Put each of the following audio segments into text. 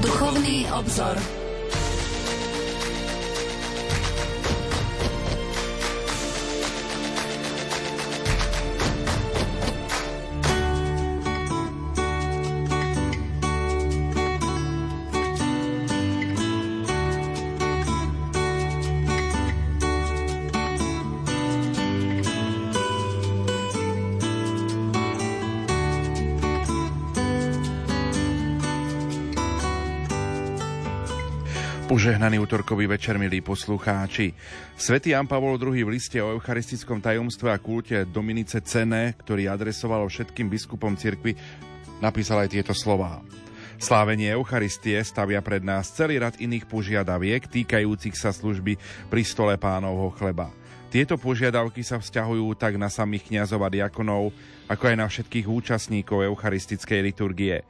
Duchovný obzor. Požehnaný útorkový večer, milí poslucháči. Svetý Jan Pavol II v liste o eucharistickom tajomstve a kulte Dominice Cene, ktorý adresoval všetkým biskupom cirkvi, napísal aj tieto slová. Slávenie Eucharistie stavia pred nás celý rad iných požiadaviek týkajúcich sa služby pri stole pánovho chleba. Tieto požiadavky sa vzťahujú tak na samých kniazov a diakonov, ako aj na všetkých účastníkov eucharistickej liturgie.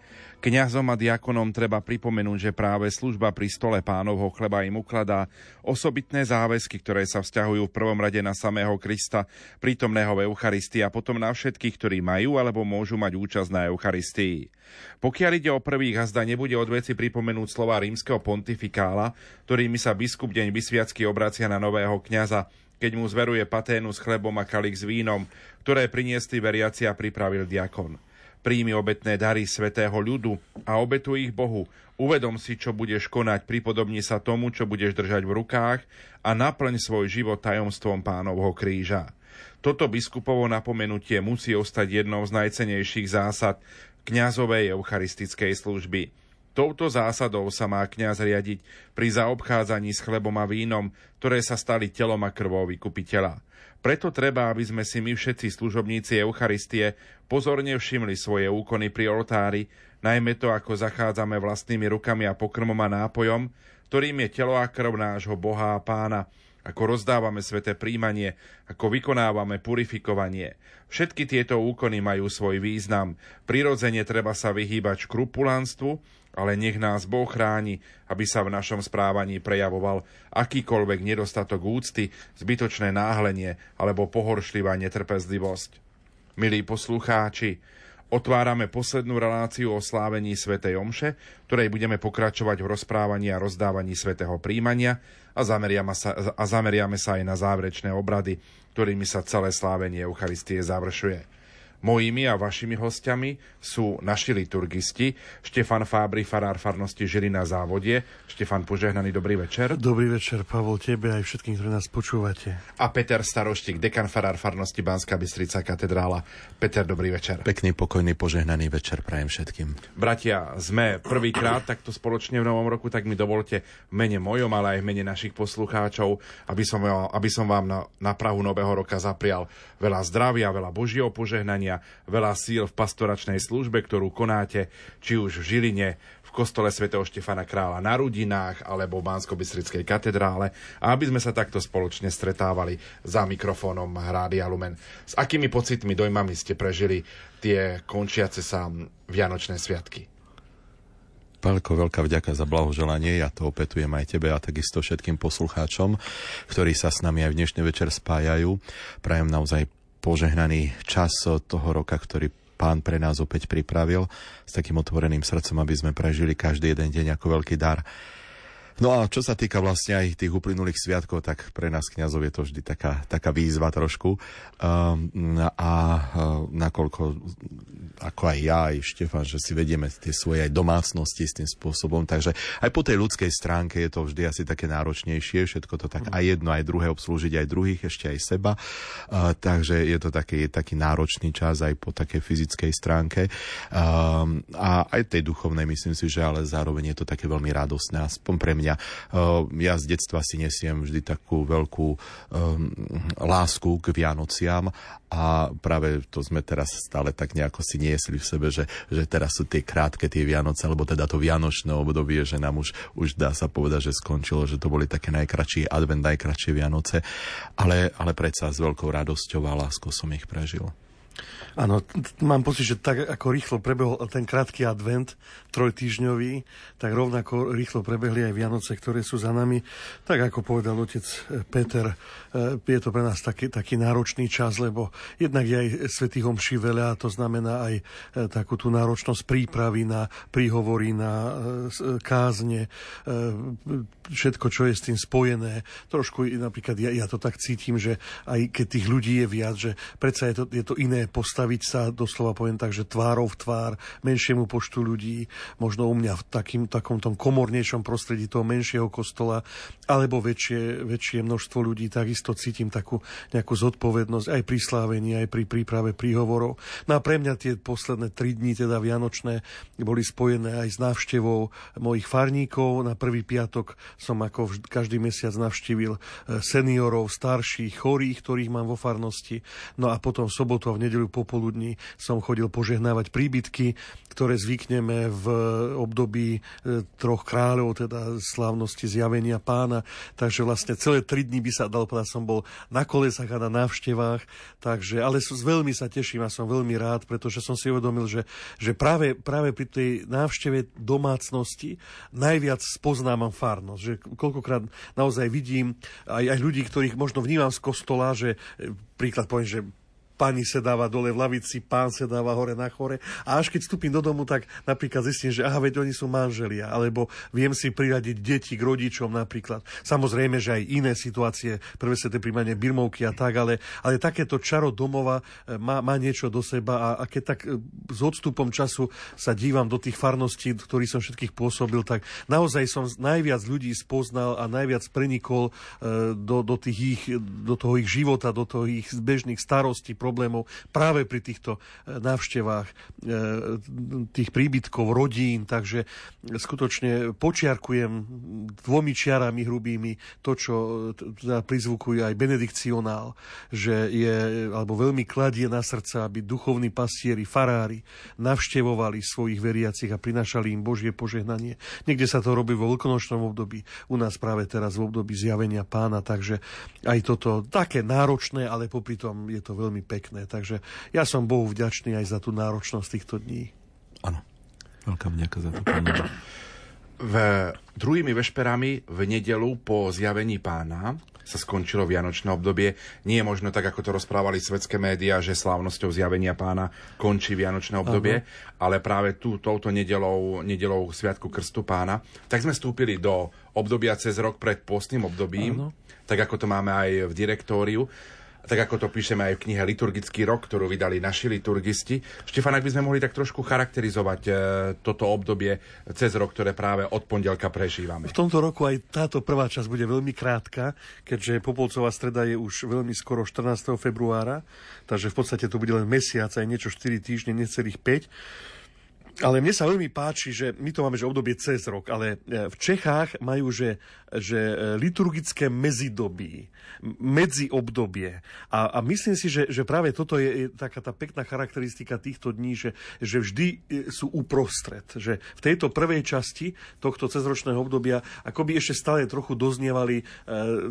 Kňazom a diakonom treba pripomenúť, že práve služba pri stole pánovho chleba im ukladá osobitné záväzky, ktoré sa vzťahujú v prvom rade na samého Krista, prítomného v Eucharistii a potom na všetkých, ktorí majú alebo môžu mať účasť na Eucharistii. Pokiaľ ide o prvých, a zda nebude od veci pripomenúť slova rímskeho pontifikála, ktorými sa biskup deň vysviacky obracia na nového kňaza, keď mu zveruje paténu s chlebom a kalich s vínom, ktoré priniesli veriaci a pripravil diakon. Príjmi obetné dary svetého ľudu a obetuj ich Bohu. Uvedom si, čo budeš konať, pripodobni sa tomu, čo budeš držať v rukách a naplň svoj život tajomstvom pánovho kríža. Toto biskupovo napomenutie musí ostať jednou z najcenejších zásad kňazovej eucharistickej služby. Touto zásadou sa má kňaz riadiť pri zaobchádzaní s chlebom a vínom, ktoré sa stali telom a krvou vykupiteľa. Preto treba, aby sme si my všetci služobníci Eucharistie pozorne všimli svoje úkony pri oltári, najmä to, ako zachádzame vlastnými rukami a pokrmom a nápojom, ktorým je telo a krv nášho Boha a Pána, ako rozdávame sveté príjmanie, ako vykonávame purifikovanie. Všetky tieto úkony majú svoj význam. Prirodzene treba sa vyhýbať škrupulánstvu, ale nech nás Boh chráni, aby sa v našom správaní prejavoval akýkoľvek nedostatok úcty, zbytočné náhlenie alebo pohoršlivá netrpezlivosť. Milí poslucháči, otvárame poslednú reláciu o slávení svätej Omše, ktorej budeme pokračovať v rozprávaní a rozdávaní svätého príjmania a zameriame sa, a zameriame sa aj na záverečné obrady, ktorými sa celé slávenie Eucharistie završuje. Mojimi a vašimi hostiami sú naši liturgisti, Štefan Fábry, farár farnosti Žilina závodie. Štefan, požehnaný dobrý večer. Dobrý večer, Pavol, tebe aj všetkým, ktorí nás počúvate. A Peter Staroštík, dekan farár farnosti Banská Bystrica katedrála. Peter, dobrý večer. Pekný, pokojný, požehnaný večer prajem všetkým. Bratia, sme prvýkrát takto spoločne v novom roku, tak mi dovolte v mene mojom, ale aj v mene našich poslucháčov, aby som, aby som vám na, na Prahu Nového roka zaprial veľa zdravia, veľa Božieho požehnania požehnania, veľa síl v pastoračnej službe, ktorú konáte, či už v Žiline, v kostole svätého Štefana Krála na Rudinách alebo v bansko katedrále a aby sme sa takto spoločne stretávali za mikrofónom Rádia Lumen. S akými pocitmi, dojmami ste prežili tie končiace sa Vianočné sviatky? Pálko, veľká vďaka za blahoželanie. Ja to opetujem aj tebe a takisto všetkým poslucháčom, ktorí sa s nami aj v dnešný večer spájajú. Prajem naozaj požehnaný čas toho roka, ktorý pán pre nás opäť pripravil s takým otvoreným srdcom, aby sme prežili každý jeden deň ako veľký dar. No a čo sa týka vlastne aj tých uplynulých sviatkov, tak pre nás kňazov je to vždy taká, taká výzva trošku. Um, a uh, nakoľko, ako aj ja, aj Štefan, že si vedieme tie svoje aj domácnosti s tým spôsobom, takže aj po tej ľudskej stránke je to vždy asi také náročnejšie, všetko to tak aj jedno, aj druhé obslúžiť, aj druhých, ešte aj seba. Uh, takže je to taký, taký náročný čas aj po takej fyzickej stránke. Um, a aj tej duchovnej myslím si, že ale zároveň je to také veľmi radosné, aspoň pre mňa. Ja z detstva si nesiem vždy takú veľkú um, lásku k Vianociam a práve to sme teraz stále tak nejako si niesli v sebe, že, že teraz sú tie krátke tie Vianoce, alebo teda to Vianočné obdobie, že nám už, už dá sa povedať, že skončilo, že to boli také najkračšie advent, najkračšie Vianoce, ale, ale predsa s veľkou radosťou a láskou som ich prežil. Áno, mám pocit, že tak ako rýchlo prebehol ten krátky advent, trojtýždňový, tak rovnako rýchlo prebehli aj Vianoce, ktoré sú za nami. Tak ako povedal otec eh, Peter, eh, je to pre nás taký, taký náročný čas, lebo jednak je aj Svetý Homši veľa, to znamená aj eh, takú tú náročnosť prípravy na príhovory, na kázne, všetko, čo je s tým spojené. Trošku napríklad ja, ja to tak cítim, že aj keď tých ľudí je viac, že predsa je to, je to iné postaviť sa, doslova poviem tak, že tvárov v tvár menšiemu počtu ľudí, možno u mňa v takým, takom tom komornejšom prostredí toho menšieho kostola, alebo väčšie, väčšie množstvo ľudí, takisto cítim takú nejakú zodpovednosť aj pri slávení, aj pri príprave príhovorov. No a pre mňa tie posledné tri dni, teda Vianočné, boli spojené aj s návštevou mojich farníkov. Na prvý piatok som ako každý mesiac navštívil e, seniorov, starších, chorých, ktorých mám vo farnosti. No a potom v sobotu a v nedeľu popoludní som chodil požehnávať príbytky, ktoré zvykneme v období e, troch kráľov, teda slávnosti zjavenia pána. Takže vlastne celé tri dní by sa dal povedať, som bol na kolesách a na návštevách. Takže, ale veľmi sa teším a som veľmi rád, pretože som si uvedomil, že, že práve, práve pri tej návšteve domácnosti najviac spoznávam farnosť. Že koľkokrát naozaj vidím aj, aj ľudí, ktorých možno vnímam z kostola, že e, príklad poviem, že pani sedáva dole v lavici, pán sedáva hore na chore. A až keď vstúpim do domu, tak napríklad zistím, že aha, veď oni sú manželia, alebo viem si priradiť deti k rodičom napríklad. Samozrejme, že aj iné situácie, prvé sa príjmanie birmovky a tak, ale, ale takéto čaro domova e, má, má niečo do seba a, a keď tak e, s odstupom času sa dívam do tých farností, ktorých som všetkých pôsobil, tak naozaj som najviac ľudí spoznal a najviac prenikol e, do, do, tých ich, do toho ich života, do toho ich bežných starostí, problémov práve pri týchto e, návštevách e, tých príbytkov, rodín, takže skutočne počiarkujem dvomi čiarami hrubými to, čo e, prizvukuje aj benedikcionál, že je, alebo veľmi kladie na srdca, aby duchovní pastieri, farári navštevovali svojich veriacich a prinašali im Božie požehnanie. Niekde sa to robí vo veľkonočnom období, u nás práve teraz v období zjavenia pána, takže aj toto také náročné, ale popri tom je to veľmi pekné pekné. Takže ja som Bohu vďačný aj za tú náročnosť týchto dní. Áno. Veľká vďaka za to, pána. V druhými vešperami v nedelu po zjavení pána sa skončilo Vianočné obdobie. Nie je možno tak, ako to rozprávali svetské médiá, že slávnosťou zjavenia pána končí Vianočné obdobie, Aha. ale práve tú, touto nedelou, nedelou Sviatku Krstu pána, tak sme vstúpili do obdobia cez rok pred postným obdobím, Aha. tak ako to máme aj v direktóriu tak ako to píšeme aj v knihe Liturgický rok, ktorú vydali naši liturgisti. Štefan, ak by sme mohli tak trošku charakterizovať e, toto obdobie cez rok, ktoré práve od pondelka prežívame. V tomto roku aj táto prvá časť bude veľmi krátka, keďže Popolcová streda je už veľmi skoro 14. februára, takže v podstate to bude len mesiac, aj niečo 4 týždne, necelých 5. Ale mne sa veľmi páči, že my to máme že obdobie cez rok, ale e, v Čechách majú, že, že e, liturgické mezidoby, medzi obdobie. A, a myslím si, že, že práve toto je, taká tá pekná charakteristika týchto dní, že, že vždy e, sú uprostred. Že v tejto prvej časti tohto cezročného obdobia akoby ešte stále trochu doznievali e,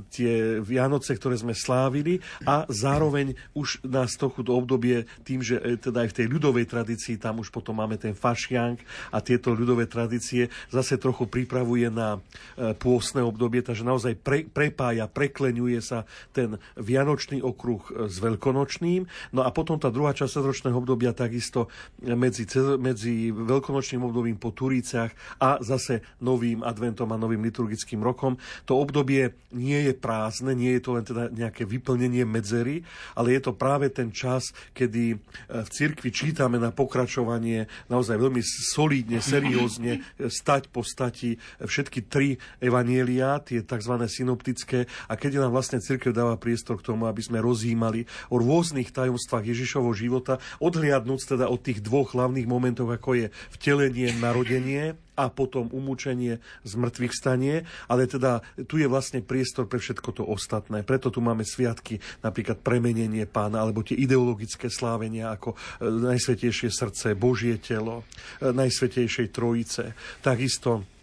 tie Vianoce, ktoré sme slávili a zároveň už nás trochu do obdobie tým, že e, teda aj v tej ľudovej tradícii tam už potom máme ten fašiank a tieto ľudové tradície zase trochu pripravuje na e, pôstne obdobie, takže naozaj pre, prepája, preklenuje sa ten vianočný okruh e, s veľkonočným. No a potom tá druhá časť ročného obdobia takisto medzi, medzi veľkonočným obdobím po Turíciach a zase novým adventom a novým liturgickým rokom. To obdobie nie je prázdne, nie je to len teda nejaké vyplnenie medzery, ale je to práve ten čas, kedy e, v cirkvi čítame na pokračovanie naozaj veľmi solídne, seriózne, stať po stati všetky tri evanielia, tie tzv. synoptické, a keď nám vlastne církev dáva priestor k tomu, aby sme rozjímali o rôznych tajomstvách Ježišovho života, odhliadnúc teda od tých dvoch hlavných momentov, ako je vtelenie, narodenie a potom umúčenie, zmrtvých stanie, ale teda tu je vlastne priestor pre všetko to ostatné. Preto tu máme sviatky, napríklad premenenie pána, alebo tie ideologické slávenia ako e, Najsvetejšie srdce, Božie telo, e, Najsvetejšej trojice. Takisto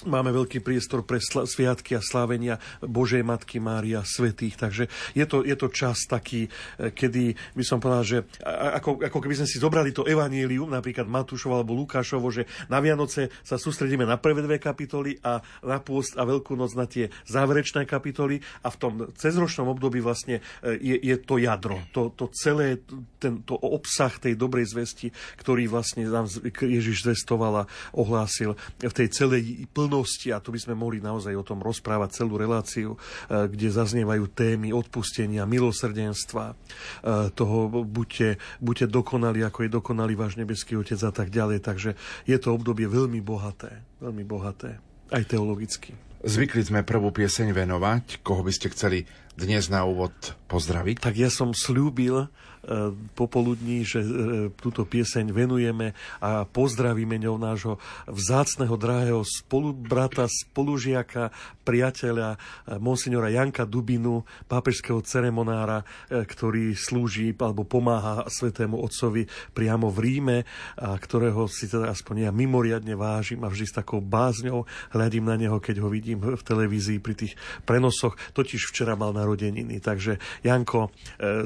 Máme veľký priestor pre sviatky a slávenia Božej Matky Mária, svetých. Takže je to, je to čas taký, e, kedy by som povedal, že ako, ako keby sme si zobrali to evanílium, napríklad Matúšovo alebo Lukášovo, že na Vianoce sa sústredíme na prvé dve kapitoly a na pôst a Veľkú noc na tie záverečné kapitoly a v tom cezročnom období vlastne e, je, je to jadro, to, to celé, ten, to obsah tej dobrej zvesti, ktorý vlastne nám Ježiš zvestoval a ohlásil v tej celej plnosti plnosti, a tu by sme mohli naozaj o tom rozprávať celú reláciu, e, kde zaznievajú témy odpustenia, milosrdenstva, e, toho buďte, buďte dokonali, ako je dokonalý váš nebeský Otec a tak ďalej. Takže je to obdobie veľmi bohaté, veľmi bohaté, aj teologicky. Zvykli sme prvú pieseň venovať. Koho by ste chceli dnes na úvod pozdraviť? Tak ja som slúbil, popoludní, že e, túto pieseň venujeme a pozdravíme ňou nášho vzácného, drahého spolubrata, spolužiaka, priateľa, e, monsignora Janka Dubinu, pápežského ceremonára, ktorý slúži alebo pomáha svetému otcovi priamo v Ríme, a ktorého si teda aspoň ja mimoriadne vážim a vždy s takou bázňou hľadím na neho, keď ho vidím v televízii pri tých prenosoch. Totiž včera mal narodeniny. Takže Janko,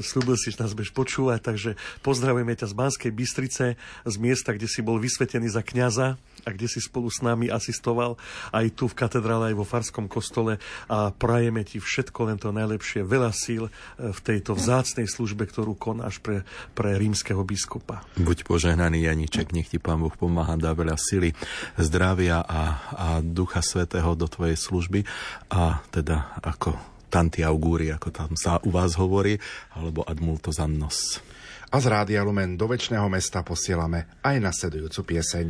slúbil si, že nás budeš počúvať, takže pozdravujeme ťa z Banskej Bystrice, z miesta, kde si bol vysvetený za kňaza a kde si spolu s nami asistoval aj tu v katedrále, aj vo Farskom kostole a prajeme ti všetko len to najlepšie, veľa síl e, v tejto vzácnej službe, ktorú konáš pre, pre rímskeho biskupa. Buď požehnaný Janiček, nech ti Pán Boh pomáha, dá veľa sily, zdravia a, a Ducha Svetého do tvojej služby a teda ako tanti auguri, ako tam sa u vás hovorí, alebo ad multos annos. A z Rádia Lumen do väčšného mesta posielame aj nasledujúcu pieseň.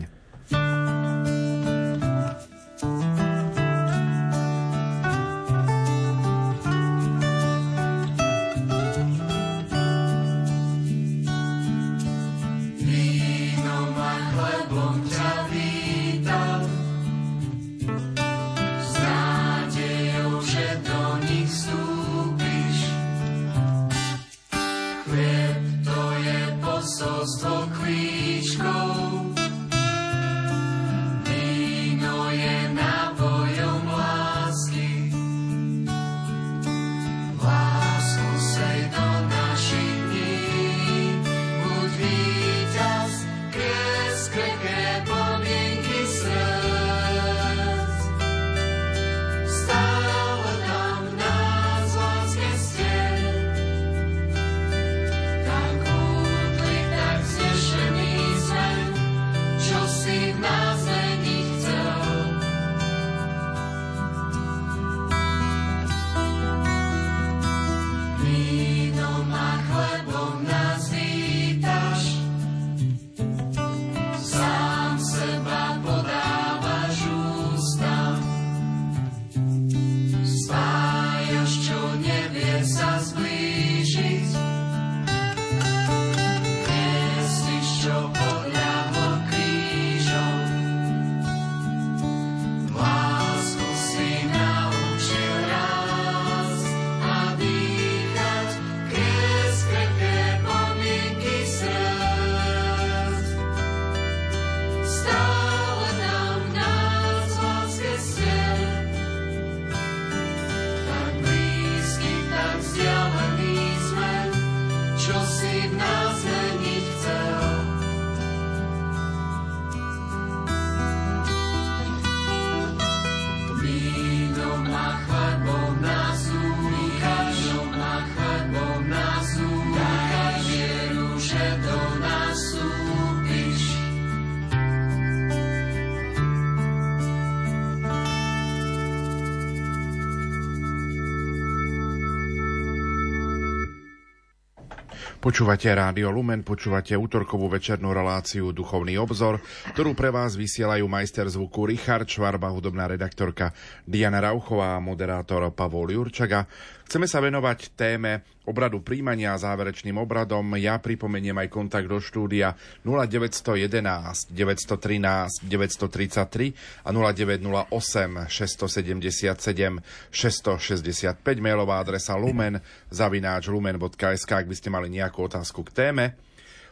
Počúvate Rádio Lumen, počúvate útorkovú večernú reláciu Duchovný obzor, ktorú pre vás vysielajú majster zvuku Richard Švarba, hudobná redaktorka Diana Rauchová a moderátor Pavol Jurčaga. Chceme sa venovať téme obradu príjmania a záverečným obradom. Ja pripomeniem aj kontakt do štúdia 0911 913 933 a 0908 677 665 mailová adresa lumen zavináč lumen.sk ak by ste mali nejakú otázku k téme.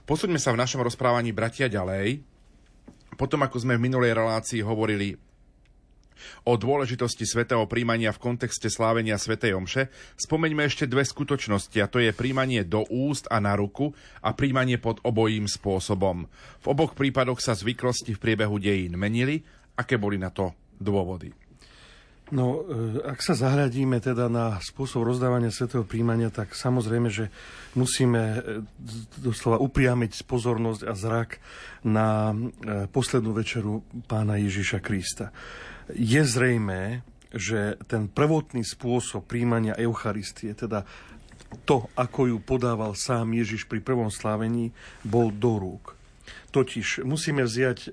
Posúďme sa v našom rozprávaní bratia ďalej. Potom, ako sme v minulej relácii hovorili O dôležitosti svetého príjmania v kontexte slávenia svätej Omše spomeňme ešte dve skutočnosti, a to je príjmanie do úst a na ruku a príjmanie pod obojím spôsobom. V oboch prípadoch sa zvyklosti v priebehu dejín menili, aké boli na to dôvody. No, e, ak sa zahľadíme teda na spôsob rozdávania svetého príjmania, tak samozrejme, že musíme e, doslova upriamiť pozornosť a zrak na e, poslednú večeru pána Ježiša Krista je zrejmé, že ten prvotný spôsob príjmania Eucharistie, teda to, ako ju podával sám Ježiš pri prvom slávení, bol do rúk. Totiž musíme vziať e,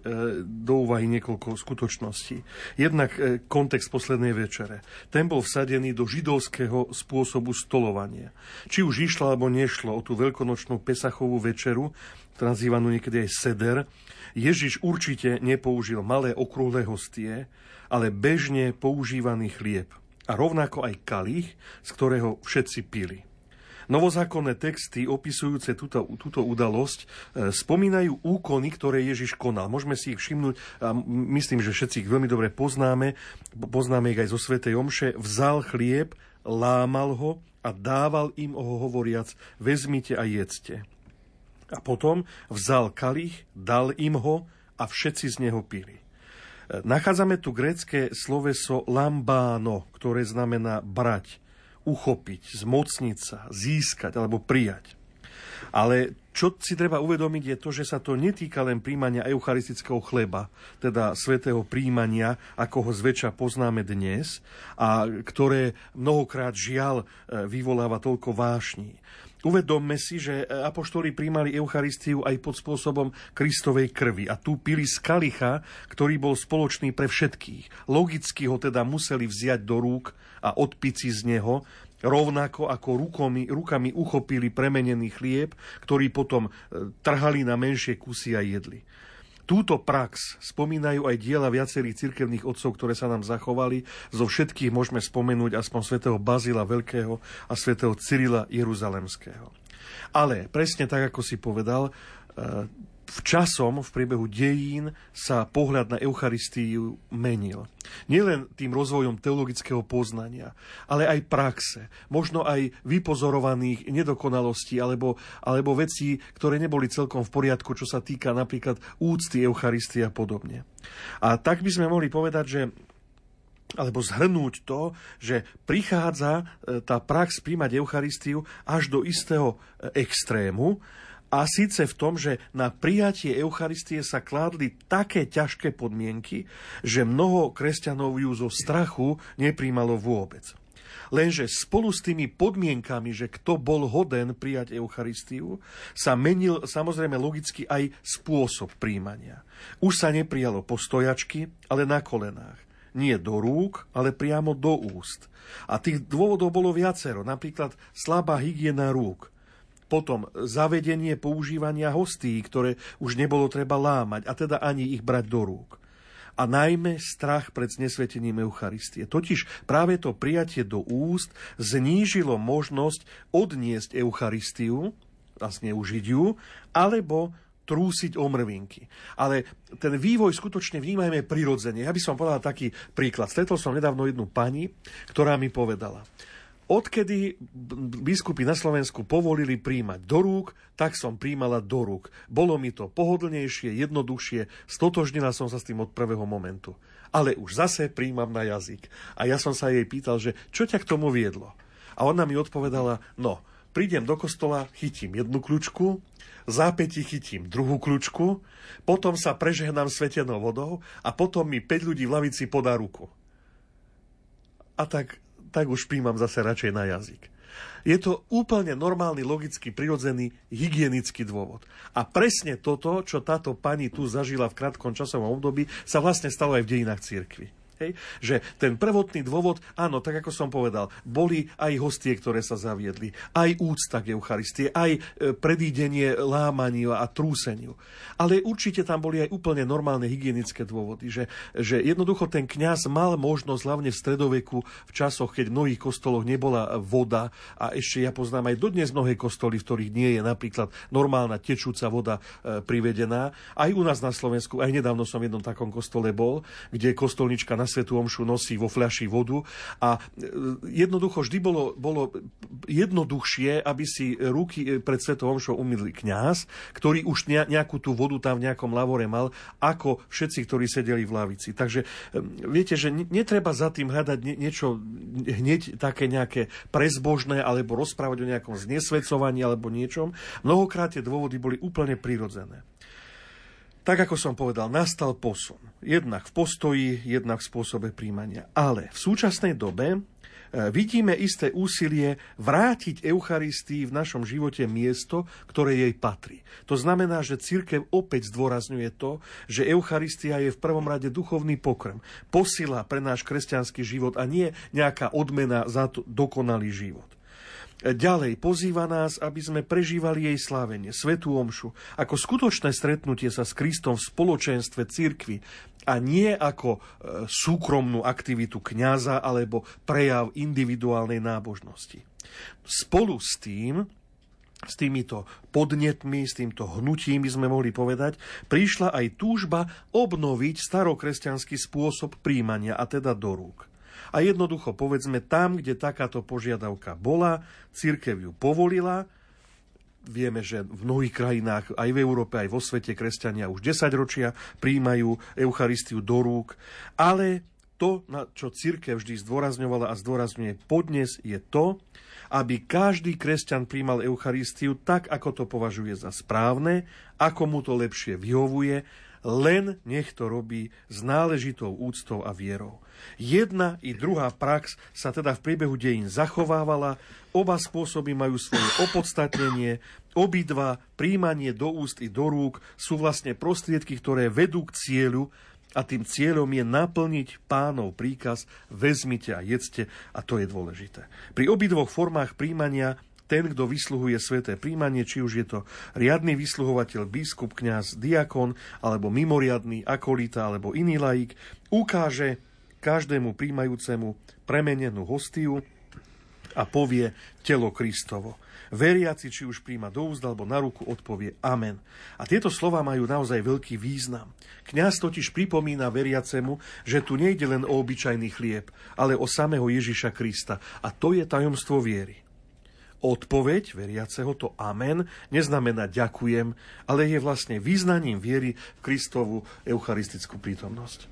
do úvahy niekoľko skutočností. Jednak e, kontext poslednej večere. Ten bol vsadený do židovského spôsobu stolovania. Či už išlo alebo nešlo o tú veľkonočnú pesachovú večeru, nazývanú niekedy aj seder, Ježiš určite nepoužil malé okrúhle hostie, ale bežne používaný chlieb a rovnako aj kalich, z ktorého všetci pili. Novozákonné texty opisujúce túto, túto udalosť e, spomínajú úkony, ktoré Ježiš konal. Môžeme si ich všimnúť, a myslím, že všetci ich veľmi dobre poznáme, poznáme ich aj zo Svetej Omše. Vzal chlieb, lámal ho a dával im ho hovoriac, vezmite a jedzte. A potom vzal kalich, dal im ho a všetci z neho pili. Nachádzame tu grécké sloveso lambáno, ktoré znamená brať, uchopiť, zmocniť sa, získať alebo prijať. Ale čo si treba uvedomiť je to, že sa to netýka len príjmania eucharistického chleba, teda svetého príjmania, ako ho zväčša poznáme dnes, a ktoré mnohokrát žiaľ e, vyvoláva toľko vášní. Uvedomme si, že apoštoli príjmali Eucharistiu aj pod spôsobom Kristovej krvi a tu pili z kalicha, ktorý bol spoločný pre všetkých. Logicky ho teda museli vziať do rúk a odpiť si z neho, rovnako ako rukami, rukami uchopili premenený chlieb, ktorý potom e, trhali na menšie kusy a jedli. Túto prax spomínajú aj diela viacerých cirkevných otcov, ktoré sa nám zachovali. Zo všetkých môžeme spomenúť aspoň svätého Bazila Veľkého a svätého Cyrila Jeruzalemského. Ale presne tak, ako si povedal, e, v časom, v priebehu dejín sa pohľad na Eucharistiu menil. Nielen tým rozvojom teologického poznania, ale aj praxe, možno aj vypozorovaných nedokonalostí alebo, alebo vecí, ktoré neboli celkom v poriadku, čo sa týka napríklad úcty Eucharistie a podobne. A tak by sme mohli povedať, že alebo zhrnúť to, že prichádza e, tá prax príjmať Eucharistiu až do istého e, extrému, a síce v tom, že na prijatie Eucharistie sa kládli také ťažké podmienky, že mnoho kresťanov ju zo strachu nepríjmalo vôbec. Lenže spolu s tými podmienkami, že kto bol hoden prijať Eucharistiu, sa menil samozrejme logicky aj spôsob príjmania. Už sa neprijalo po stojačky, ale na kolenách. Nie do rúk, ale priamo do úst. A tých dôvodov bolo viacero, napríklad slabá hygiena rúk – potom zavedenie používania hostí, ktoré už nebolo treba lámať, a teda ani ich brať do rúk. A najmä strach pred znesvetením Eucharistie. Totiž práve to prijatie do úst znížilo možnosť odniesť Eucharistiu a zneužiť ju, alebo trúsiť o mrvinky. Ale ten vývoj skutočne vnímajme prirodzene. Ja by som povedal taký príklad. Stretol som nedávno jednu pani, ktorá mi povedala, Odkedy biskupy na Slovensku povolili príjmať do rúk, tak som príjmala do rúk. Bolo mi to pohodlnejšie, jednoduchšie, stotožnila som sa s tým od prvého momentu. Ale už zase príjmam na jazyk. A ja som sa jej pýtal, že čo ťa k tomu viedlo? A ona mi odpovedala, no, prídem do kostola, chytím jednu kľúčku, zápäti chytím druhú kľúčku, potom sa prežehnám svetenou vodou a potom mi 5 ľudí v lavici podá ruku. A tak tak už príjmam zase radšej na jazyk. Je to úplne normálny, logický, prirodzený, hygienický dôvod. A presne toto, čo táto pani tu zažila v krátkom časovom období, sa vlastne stalo aj v dejinách cirkvi. Hej? Že ten prvotný dôvod, áno, tak ako som povedal, boli aj hostie, ktoré sa zaviedli, aj úcta k Eucharistie, aj e, predídenie lámaniu a trúseniu. Ale určite tam boli aj úplne normálne hygienické dôvody, že, že jednoducho ten kňaz mal možnosť, hlavne v stredoveku, v časoch, keď v mnohých kostoloch nebola voda a ešte ja poznám aj dodnes mnohé kostoly, v ktorých nie je napríklad normálna tečúca voda e, privedená. Aj u nás na Slovensku, aj nedávno som v jednom takom kostole bol, kde kostolnička na svetú omšu nosí vo fľaši vodu a jednoducho vždy bolo, bolo jednoduchšie, aby si ruky pred svetou omšou umýli kňaz, ktorý už nejakú tú vodu tam v nejakom lavore mal, ako všetci, ktorí sedeli v lavici. Takže viete, že netreba za tým hľadať niečo hneď také nejaké prezbožné alebo rozprávať o nejakom znesvedcovaní alebo niečom. Mnohokrát tie dôvody boli úplne prirodzené. Tak ako som povedal, nastal posun. Jednak v postoji, jednak v spôsobe príjmania. Ale v súčasnej dobe E, vidíme isté úsilie vrátiť Eucharistii v našom živote miesto, ktoré jej patrí. To znamená, že církev opäť zdôrazňuje to, že Eucharistia je v prvom rade duchovný pokrm, posila pre náš kresťanský život a nie nejaká odmena za to dokonalý život. Ďalej pozýva nás, aby sme prežívali jej slávenie, svetú omšu, ako skutočné stretnutie sa s Kristom v spoločenstve cirkvi, a nie ako e, súkromnú aktivitu kňaza alebo prejav individuálnej nábožnosti. Spolu s tým, s týmito podnetmi, s týmto hnutím, by sme mohli povedať, prišla aj túžba obnoviť starokresťanský spôsob príjmania, a teda do rúk. A jednoducho povedzme, tam, kde takáto požiadavka bola, církev ju povolila, Vieme, že v mnohých krajinách, aj v Európe, aj vo svete, kresťania už 10 ročia príjmajú Eucharistiu do rúk, ale to, na čo církev vždy zdôrazňovala a zdôrazňuje podnes, je to, aby každý kresťan príjmal Eucharistiu tak, ako to považuje za správne, ako mu to lepšie vyhovuje, len nech to robí s náležitou úctou a vierou. Jedna i druhá prax sa teda v priebehu dejín zachovávala, oba spôsoby majú svoje opodstatnenie, obidva príjmanie do úst i do rúk sú vlastne prostriedky, ktoré vedú k cieľu a tým cieľom je naplniť pánov príkaz vezmite a jedzte a to je dôležité. Pri obidvoch formách príjmania ten, kto vysluhuje sveté príjmanie, či už je to riadny vysluhovateľ, biskup, kňaz, diakon, alebo mimoriadný akolita, alebo iný laik, ukáže každému príjmajúcemu premenenú hostiu a povie telo Kristovo. Veriaci, či už príjma do úzda alebo na ruku, odpovie Amen. A tieto slova majú naozaj veľký význam. Kňaz totiž pripomína veriacemu, že tu nejde len o obyčajný chlieb, ale o samého Ježiša Krista. A to je tajomstvo viery. Odpoveď veriaceho, to amen, neznamená ďakujem, ale je vlastne význaním viery v Kristovu eucharistickú prítomnosť.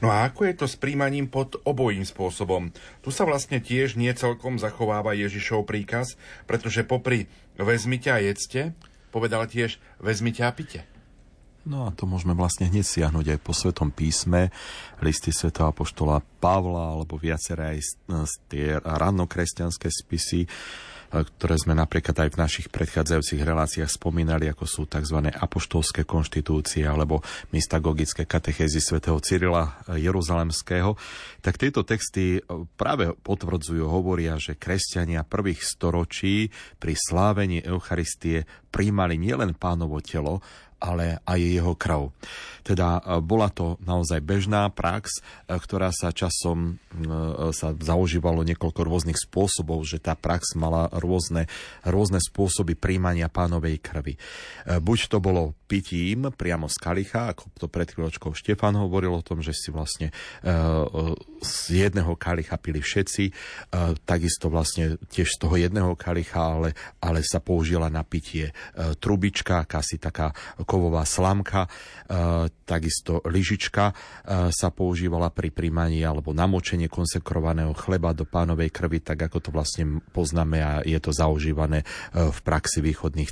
No a ako je to s príjmaním pod obojím spôsobom? Tu sa vlastne tiež nie celkom zachováva Ježišov príkaz, pretože popri vezmite a jedzte, povedal tiež vezmite a pite. No a to môžeme vlastne hneď siahnuť aj po Svetom písme, listy Svetého Apoštola Pavla, alebo viaceré aj tie rannokresťanské spisy, ktoré sme napríklad aj v našich predchádzajúcich reláciách spomínali, ako sú tzv. apoštolské konštitúcie alebo mystagogické katechézy svätého Cyrila Jeruzalemského, tak tieto texty práve potvrdzujú, hovoria, že kresťania prvých storočí pri slávení Eucharistie príjmali nielen pánovo telo, ale aj jeho krv. Teda e, bola to naozaj bežná prax, e, ktorá sa časom e, sa zaužívalo niekoľko rôznych spôsobov, že tá prax mala rôzne, rôzne spôsoby príjmania pánovej krvi. Buď to bolo pitím priamo z kalicha, ako to pred chvíľočkou Štefan hovoril o tom, že si vlastne z jedného kalicha pili všetci, takisto vlastne tiež z toho jedného kalicha, ale, ale sa použila na pitie trubička, akási taká kovová slamka, e, takisto lyžička e, sa používala pri príjmaní alebo namočenie konsekrovaného chleba do pánovej krvi, tak ako to vlastne poznáme a je to zaužívané e, v praxi východných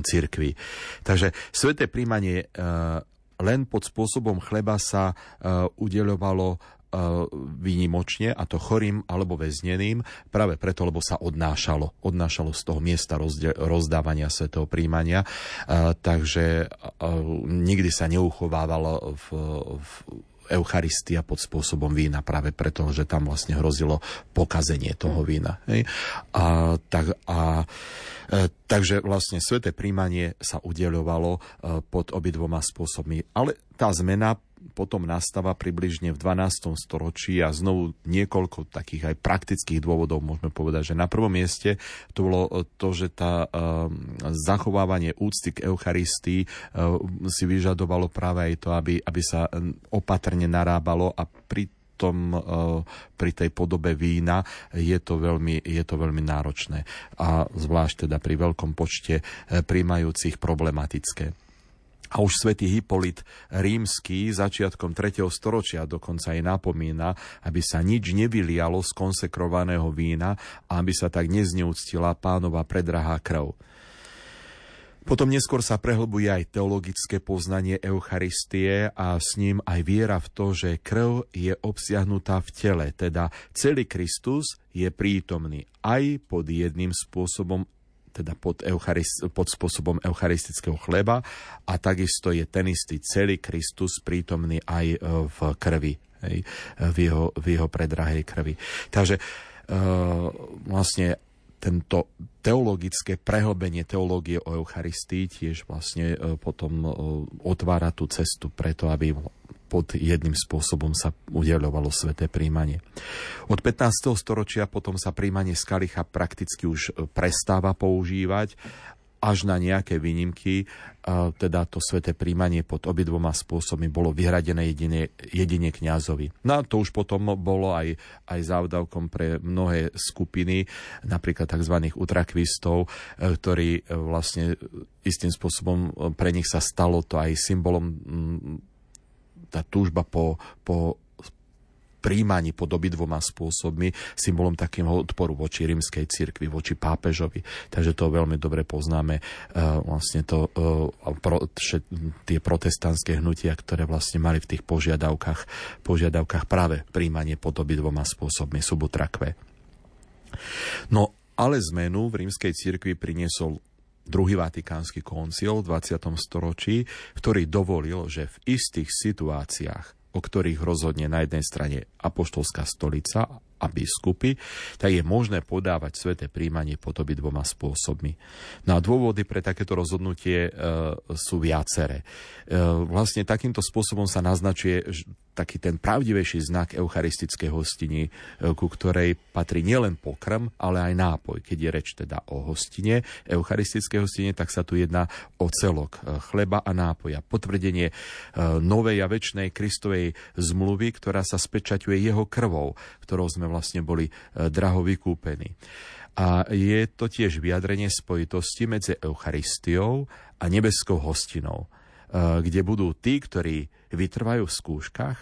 církví. Takže sveté príjmanie len pod spôsobom chleba sa udeľovalo E, výnimočne, a to chorým alebo väzneným, práve preto, lebo sa odnášalo. Odnášalo z toho miesta rozdávania svetého príjmania, e, takže e, nikdy sa neuchovávalo v, v Eucharistia pod spôsobom vína, práve preto, že tam vlastne hrozilo pokazenie toho vína. Hej? A, tak, a, e, takže vlastne sveté príjmanie sa udeľovalo e, pod obidvoma spôsobmi. Ale tá zmena potom nastáva približne v 12. storočí a znovu niekoľko takých aj praktických dôvodov môžeme povedať, že na prvom mieste to bolo to, že tá zachovávanie úcty k Eucharistii si vyžadovalo práve aj to, aby, aby sa opatrne narábalo a pri tom, pri tej podobe vína je to veľmi, je to veľmi náročné a zvlášť teda pri veľkom počte príjmajúcich problematické. A už svätý Hipolit rímsky začiatkom 3. storočia dokonca aj napomína, aby sa nič nevylialo z konsekrovaného vína a aby sa tak nezneúctila pánova predrahá krv. Potom neskôr sa prehlbuje aj teologické poznanie Eucharistie a s ním aj viera v to, že krv je obsiahnutá v tele, teda celý Kristus je prítomný aj pod jedným spôsobom teda pod, eucharist, pod spôsobom eucharistického chleba a takisto je ten istý celý Kristus prítomný aj e, v krvi, hej, v, jeho, v jeho predrahej krvi. Takže uh, vlastne tento teologické prehlbenie teológie o Eucharistii tiež vlastne e, potom otvára tú cestu preto, aby pod jedným spôsobom sa udeľovalo sveté príjmanie. Od 15. storočia potom sa príjmanie z kalicha prakticky už e, prestáva používať až na nejaké výnimky, teda to sveté príjmanie pod obidvoma spôsobmi bolo vyhradené jedine, jedine kňazovi. No a to už potom bolo aj, aj závdavkom pre mnohé skupiny, napríklad tzv. utrakvistov, e, ktorí e, vlastne istým spôsobom pre nich sa stalo to aj symbolom tá túžba po, po príjmaní pod obidvoma spôsobmi symbolom takého odporu voči rímskej cirkvi, voči pápežovi. Takže to veľmi dobre poznáme uh, vlastne to, uh, pro, vše, tie protestantské hnutia, ktoré vlastne mali v tých požiadavkách, požiadavkách práve príjmanie pod obidvoma spôsobmi subutrakve. No, ale zmenu v rímskej cirkvi priniesol druhý vatikánsky koncil v 20. storočí, ktorý dovolil, že v istých situáciách, o ktorých rozhodne na jednej strane apoštolská stolica a biskupy, tak je možné podávať sveté príjmanie pod dvoma spôsobmi. No a dôvody pre takéto rozhodnutie e, sú viaceré. E, vlastne takýmto spôsobom sa naznačuje taký ten pravdivejší znak eucharistickej hostiny, e, ku ktorej patrí nielen pokrm, ale aj nápoj. Keď je reč teda o hostine, eucharistickej hostine, tak sa tu jedná o celok e, chleba a nápoja. Potvrdenie e, novej a väčšnej Kristovej zmluvy, ktorá sa spečaťuje jeho krvou, ktorou sme vlastne boli draho vykúpení. A je to tiež vyjadrenie spojitosti medzi Eucharistiou a nebeskou hostinou, kde budú tí, ktorí vytrvajú v skúškach,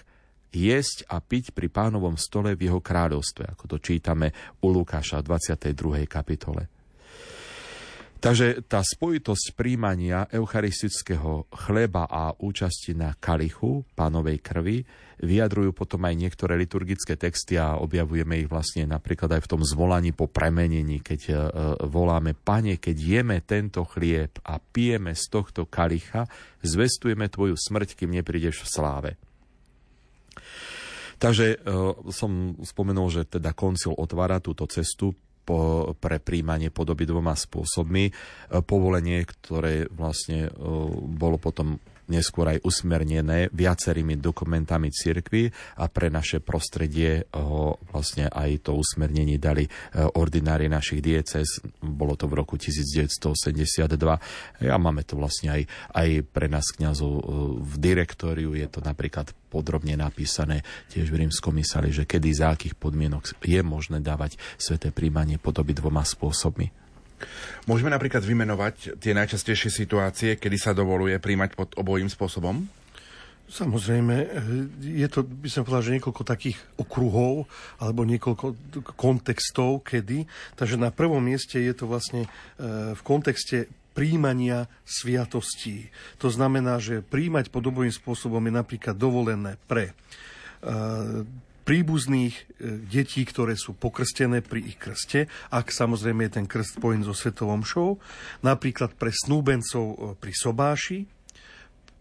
jesť a piť pri pánovom stole v jeho kráľovstve, ako to čítame u Lukáša v 22. kapitole. Takže tá spojitosť príjmania eucharistického chleba a účasti na kalichu pánovej krvi vyjadrujú potom aj niektoré liturgické texty a objavujeme ich vlastne napríklad aj v tom zvolaní po premenení, keď e, voláme Pane, keď jeme tento chlieb a pijeme z tohto kalicha, zvestujeme Tvoju smrť, kým neprídeš v sláve. Takže e, som spomenul, že teda koncil otvára túto cestu po, pre príjmanie podoby dvoma spôsobmi. E, povolenie, ktoré vlastne e, bolo potom neskôr aj usmernené viacerými dokumentami cirkvy a pre naše prostredie ho vlastne aj to usmernenie dali e, ordinári našich diecez. Bolo to v roku 1982 a máme to vlastne aj, aj pre nás kňazov v direktóriu. Je to napríklad podrobne napísané tiež v rímskom mysali, že kedy za akých podmienok je možné dávať sveté príjmanie podoby dvoma spôsobmi. Môžeme napríklad vymenovať tie najčastejšie situácie, kedy sa dovoluje príjmať pod obojím spôsobom? Samozrejme, je to, by som povedal, že niekoľko takých okruhov alebo niekoľko kontextov, kedy. Takže na prvom mieste je to vlastne e, v kontexte príjmania sviatostí. To znamená, že príjmať podobným spôsobom je napríklad dovolené pre uh, príbuzných e, detí, ktoré sú pokrstené pri ich krste, ak samozrejme je ten krst spojený so svetovom show, napríklad pre snúbencov e, pri sobáši,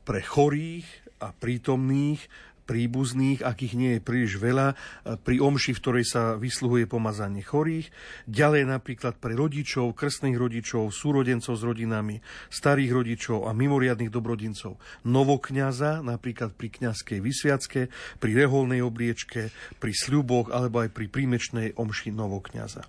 pre chorých a prítomných, príbuzných, akých nie je príliš veľa, pri omši, v ktorej sa vysluhuje pomazanie chorých. Ďalej napríklad pre rodičov, krstných rodičov, súrodencov s rodinami, starých rodičov a mimoriadných dobrodincov. Novokňaza, napríklad pri kňazskej vysviacke, pri reholnej obliečke, pri sľuboch alebo aj pri prímečnej omši novokňaza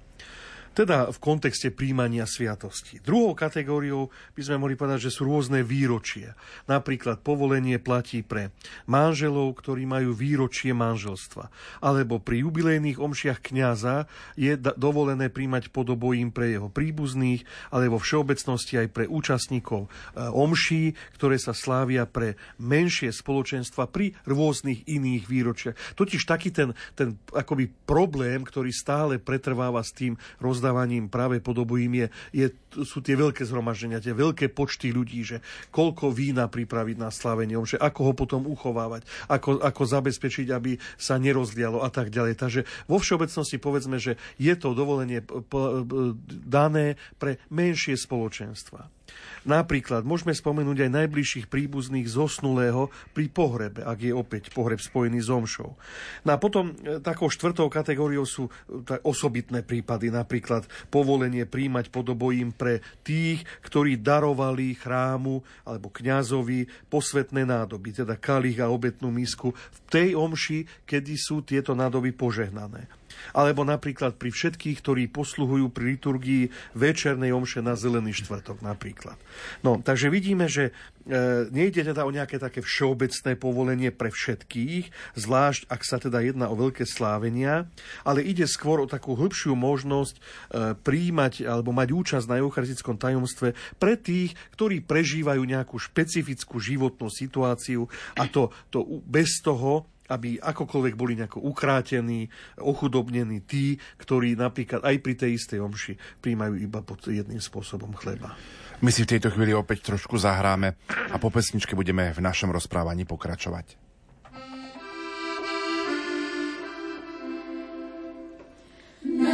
teda v kontexte príjmania sviatosti. Druhou kategóriou by sme mohli povedať, že sú rôzne výročie. Napríklad povolenie platí pre manželov, ktorí majú výročie manželstva. Alebo pri jubilejných omšiach kňaza je dovolené príjmať podobojím pre jeho príbuzných, ale vo všeobecnosti aj pre účastníkov e, omší, ktoré sa slávia pre menšie spoločenstva pri rôznych iných výročiach. Totiž taký ten, ten akoby problém, ktorý stále pretrváva s tým roz rozdávaním práve podobujím je, je, sú tie veľké zhromaždenia, tie veľké počty ľudí, že koľko vína pripraviť na slávenie, že ako ho potom uchovávať, ako, ako zabezpečiť, aby sa nerozlialo a tak ďalej. Takže vo všeobecnosti povedzme, že je to dovolenie dané pre menšie spoločenstva. Napríklad môžeme spomenúť aj najbližších príbuzných zosnulého pri pohrebe, ak je opäť pohreb spojený s omšou. No a potom e, takou štvrtou kategóriou sú e, osobitné prípady, napríklad povolenie príjmať podobojím pre tých, ktorí darovali chrámu alebo kňazovi posvetné nádoby, teda kalich a obetnú misku v tej omši, kedy sú tieto nádoby požehnané. Alebo napríklad pri všetkých, ktorí posluhujú pri liturgii večernej omše na Zelený štvrtok napríklad. No, takže vidíme, že e, nejde teda o nejaké také všeobecné povolenie pre všetkých, zvlášť ak sa teda jedná o veľké slávenia, ale ide skôr o takú hĺbšiu možnosť e, príjmať alebo mať účasť na eucharistickom tajomstve pre tých, ktorí prežívajú nejakú špecifickú životnú situáciu a to, to bez toho, aby akokoľvek boli nejako ukrátení, ochudobnení tí, ktorí napríklad aj pri tej istej omši príjmajú iba pod jedným spôsobom chleba. My si v tejto chvíli opäť trošku zahráme a po pesničke budeme v našom rozprávaní pokračovať. Všetkým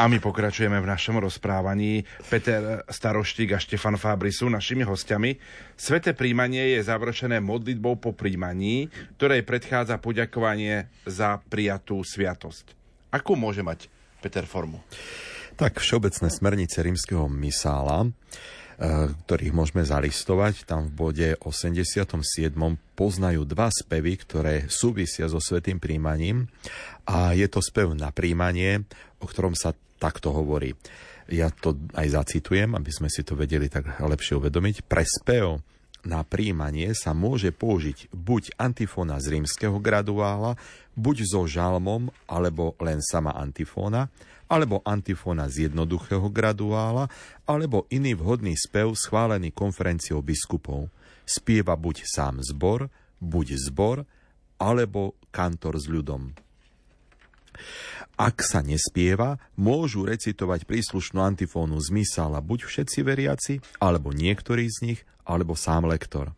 A my pokračujeme v našom rozprávaní. Peter Staroštík a Štefan Fábry sú našimi hostiami. Sveté príjmanie je završené modlitbou po príjmaní, ktorej predchádza poďakovanie za prijatú sviatosť. Akú môže mať Peter formu? Tak všeobecné smernice rímskeho misála Eh, ktorých môžeme zalistovať. Tam v bode 87. poznajú dva spevy, ktoré súvisia so svetým príjmaním a je to spev na príjmanie, o ktorom sa takto hovorí. Ja to aj zacitujem, aby sme si to vedeli tak lepšie uvedomiť. Pre spev na príjmanie sa môže použiť buď antifóna z rímskeho graduála, buď so žalmom, alebo len sama antifóna, alebo antifóna z jednoduchého graduála, alebo iný vhodný spev schválený konferenciou biskupov. Spieva buď sám zbor, buď zbor, alebo kantor s ľudom. Ak sa nespieva, môžu recitovať príslušnú antifónu z misála buď všetci veriaci, alebo niektorí z nich, alebo sám lektor.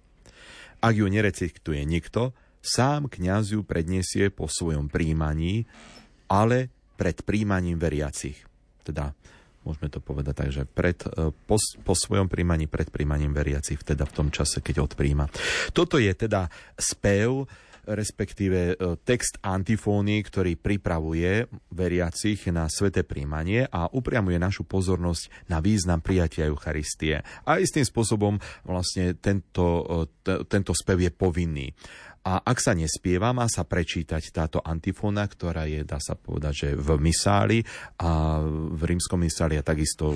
Ak ju nerecituje nikto, sám kňaz ju predniesie po svojom príjmaní, ale pred príjmaním veriacich. Teda môžeme to povedať tak, že pred, e, po, po svojom príjmaní, pred príjmaním veriacich, teda v tom čase, keď odpríjma. Toto je teda spev, respektíve e, text antifóny, ktorý pripravuje veriacich na sveté príjmanie a upriamuje našu pozornosť na význam prijatia Eucharistie. A istým spôsobom vlastne tento, e, tento spev je povinný. A ak sa nespieva, má sa prečítať táto antifóna, ktorá je, dá sa povedať, že v misáli a v rímskom misáli a takisto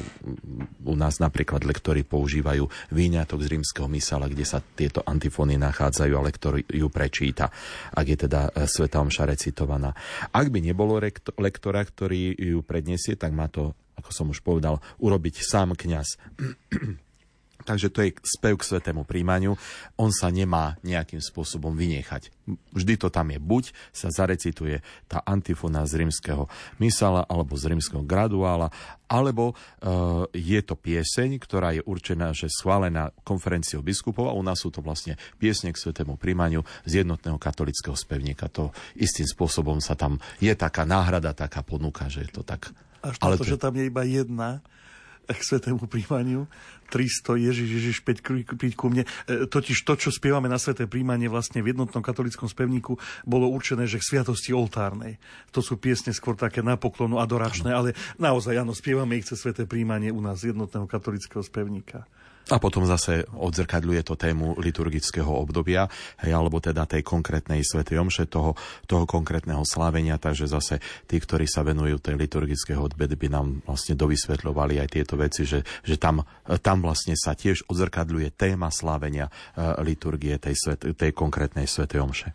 u nás napríklad lektori používajú výňatok z rímskeho misála, kde sa tieto antifóny nachádzajú a lektor ju prečíta, ak je teda e, Sveta Omša recitovaná. Ak by nebolo lektora, ktorý ju predniesie, tak má to, ako som už povedal, urobiť sám kňaz. Takže to je spev k svetému príjmaniu. On sa nemá nejakým spôsobom vynechať. Vždy to tam je. Buď sa zarecituje tá antifona z rímskeho misala alebo z rímskeho graduála, alebo e, je to pieseň, ktorá je určená, že schválená konferenciou biskupov a u nás sú to vlastne piesne k svetému príjmaniu z jednotného katolického spevníka. To istým spôsobom sa tam je taká náhrada, taká ponuka, že je to tak. Až to, Ale to, že tam je iba jedna, k svetému príjmaniu. 300 Ježiš, Ježiš, 5 príď ku mne. E, totiž to, čo spievame na sveté príjmanie vlastne v jednotnom katolickom spevníku, bolo určené, že k sviatosti oltárnej. To sú piesne skôr také na poklonu, adoračné, ale naozaj, áno, spievame ich cez sveté príjmanie u nás jednotného katolického spevníka. A potom zase odzrkadľuje to tému liturgického obdobia, hej, alebo teda tej konkrétnej svetej omše, toho, toho konkrétneho slávenia, takže zase tí, ktorí sa venujú tej liturgickej hudbe, by nám vlastne dovysvetľovali aj tieto veci, že, že tam, tam vlastne sa tiež odzrkadľuje téma slávenia uh, liturgie tej, svet, tej konkrétnej svetej omše.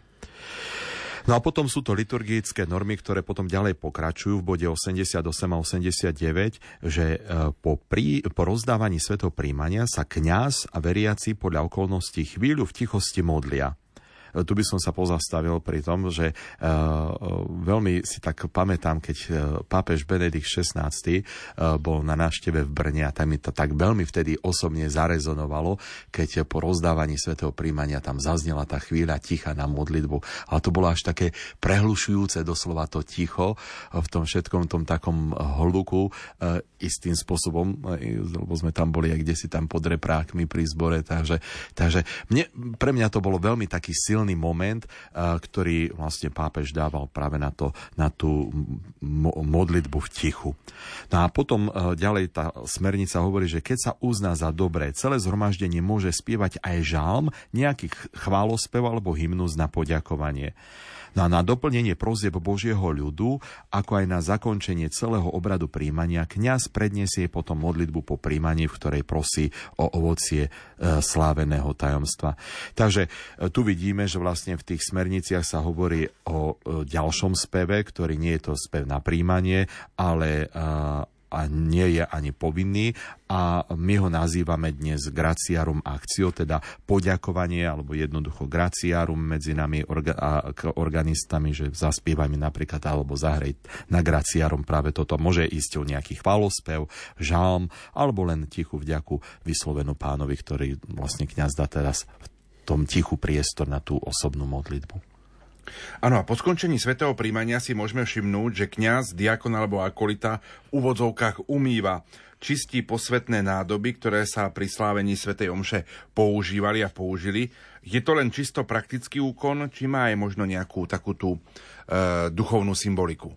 No a potom sú to liturgické normy, ktoré potom ďalej pokračujú v bode 88 a 89, že e, po, prí, po rozdávaní svetov príjmania sa kňaz a veriaci podľa okolností chvíľu v tichosti modlia. Tu by som sa pozastavil pri tom, že uh, veľmi si tak pamätám, keď pápež Benedikt XVI bol na návšteve v Brne a tam mi to tak veľmi vtedy osobne zarezonovalo, keď po rozdávaní svetého príjmania tam zaznela tá chvíľa ticha na modlitbu. A to bolo až také prehlušujúce doslova to ticho v tom všetkom tom takom hluku istým spôsobom, lebo sme tam boli aj kde si tam pod reprákmi pri zbore, takže, takže mne, pre mňa to bolo veľmi taký silný silný moment, ktorý vlastne pápež dával práve na, to, na tú modlitbu v tichu. No a potom ďalej tá smernica hovorí, že keď sa uzná za dobré, celé zhromaždenie môže spievať aj žalm, nejaký chválospev alebo hymnus na poďakovanie. No a na doplnenie prozieb Božieho ľudu, ako aj na zakončenie celého obradu príjmania, kňaz predniesie potom modlitbu po príjmaní, v ktorej prosí o ovocie e, sláveného tajomstva. Takže e, tu vidíme, že vlastne v tých smerniciach sa hovorí o e, ďalšom speve, ktorý nie je to spev na príjmanie, ale a nie je ani povinný a my ho nazývame dnes graciarum akcio, teda poďakovanie alebo jednoducho graciarum medzi nami orga- a organistami, že zaspievajme napríklad alebo zahrej na graciarum práve toto. Môže ísť o nejaký chválospev, žalm alebo len tichú vďaku vyslovenú pánovi, ktorý vlastne kňaz dá teraz v tom tichu priestor na tú osobnú modlitbu. Áno, a po skončení svetého príjmania si môžeme všimnúť, že kňaz, diakon alebo akolita v úvodzovkách umýva čistí posvetné nádoby, ktoré sa pri slávení svätej Omše používali a použili. Je to len čisto praktický úkon, či má aj možno nejakú takú tú duchovnú symboliku?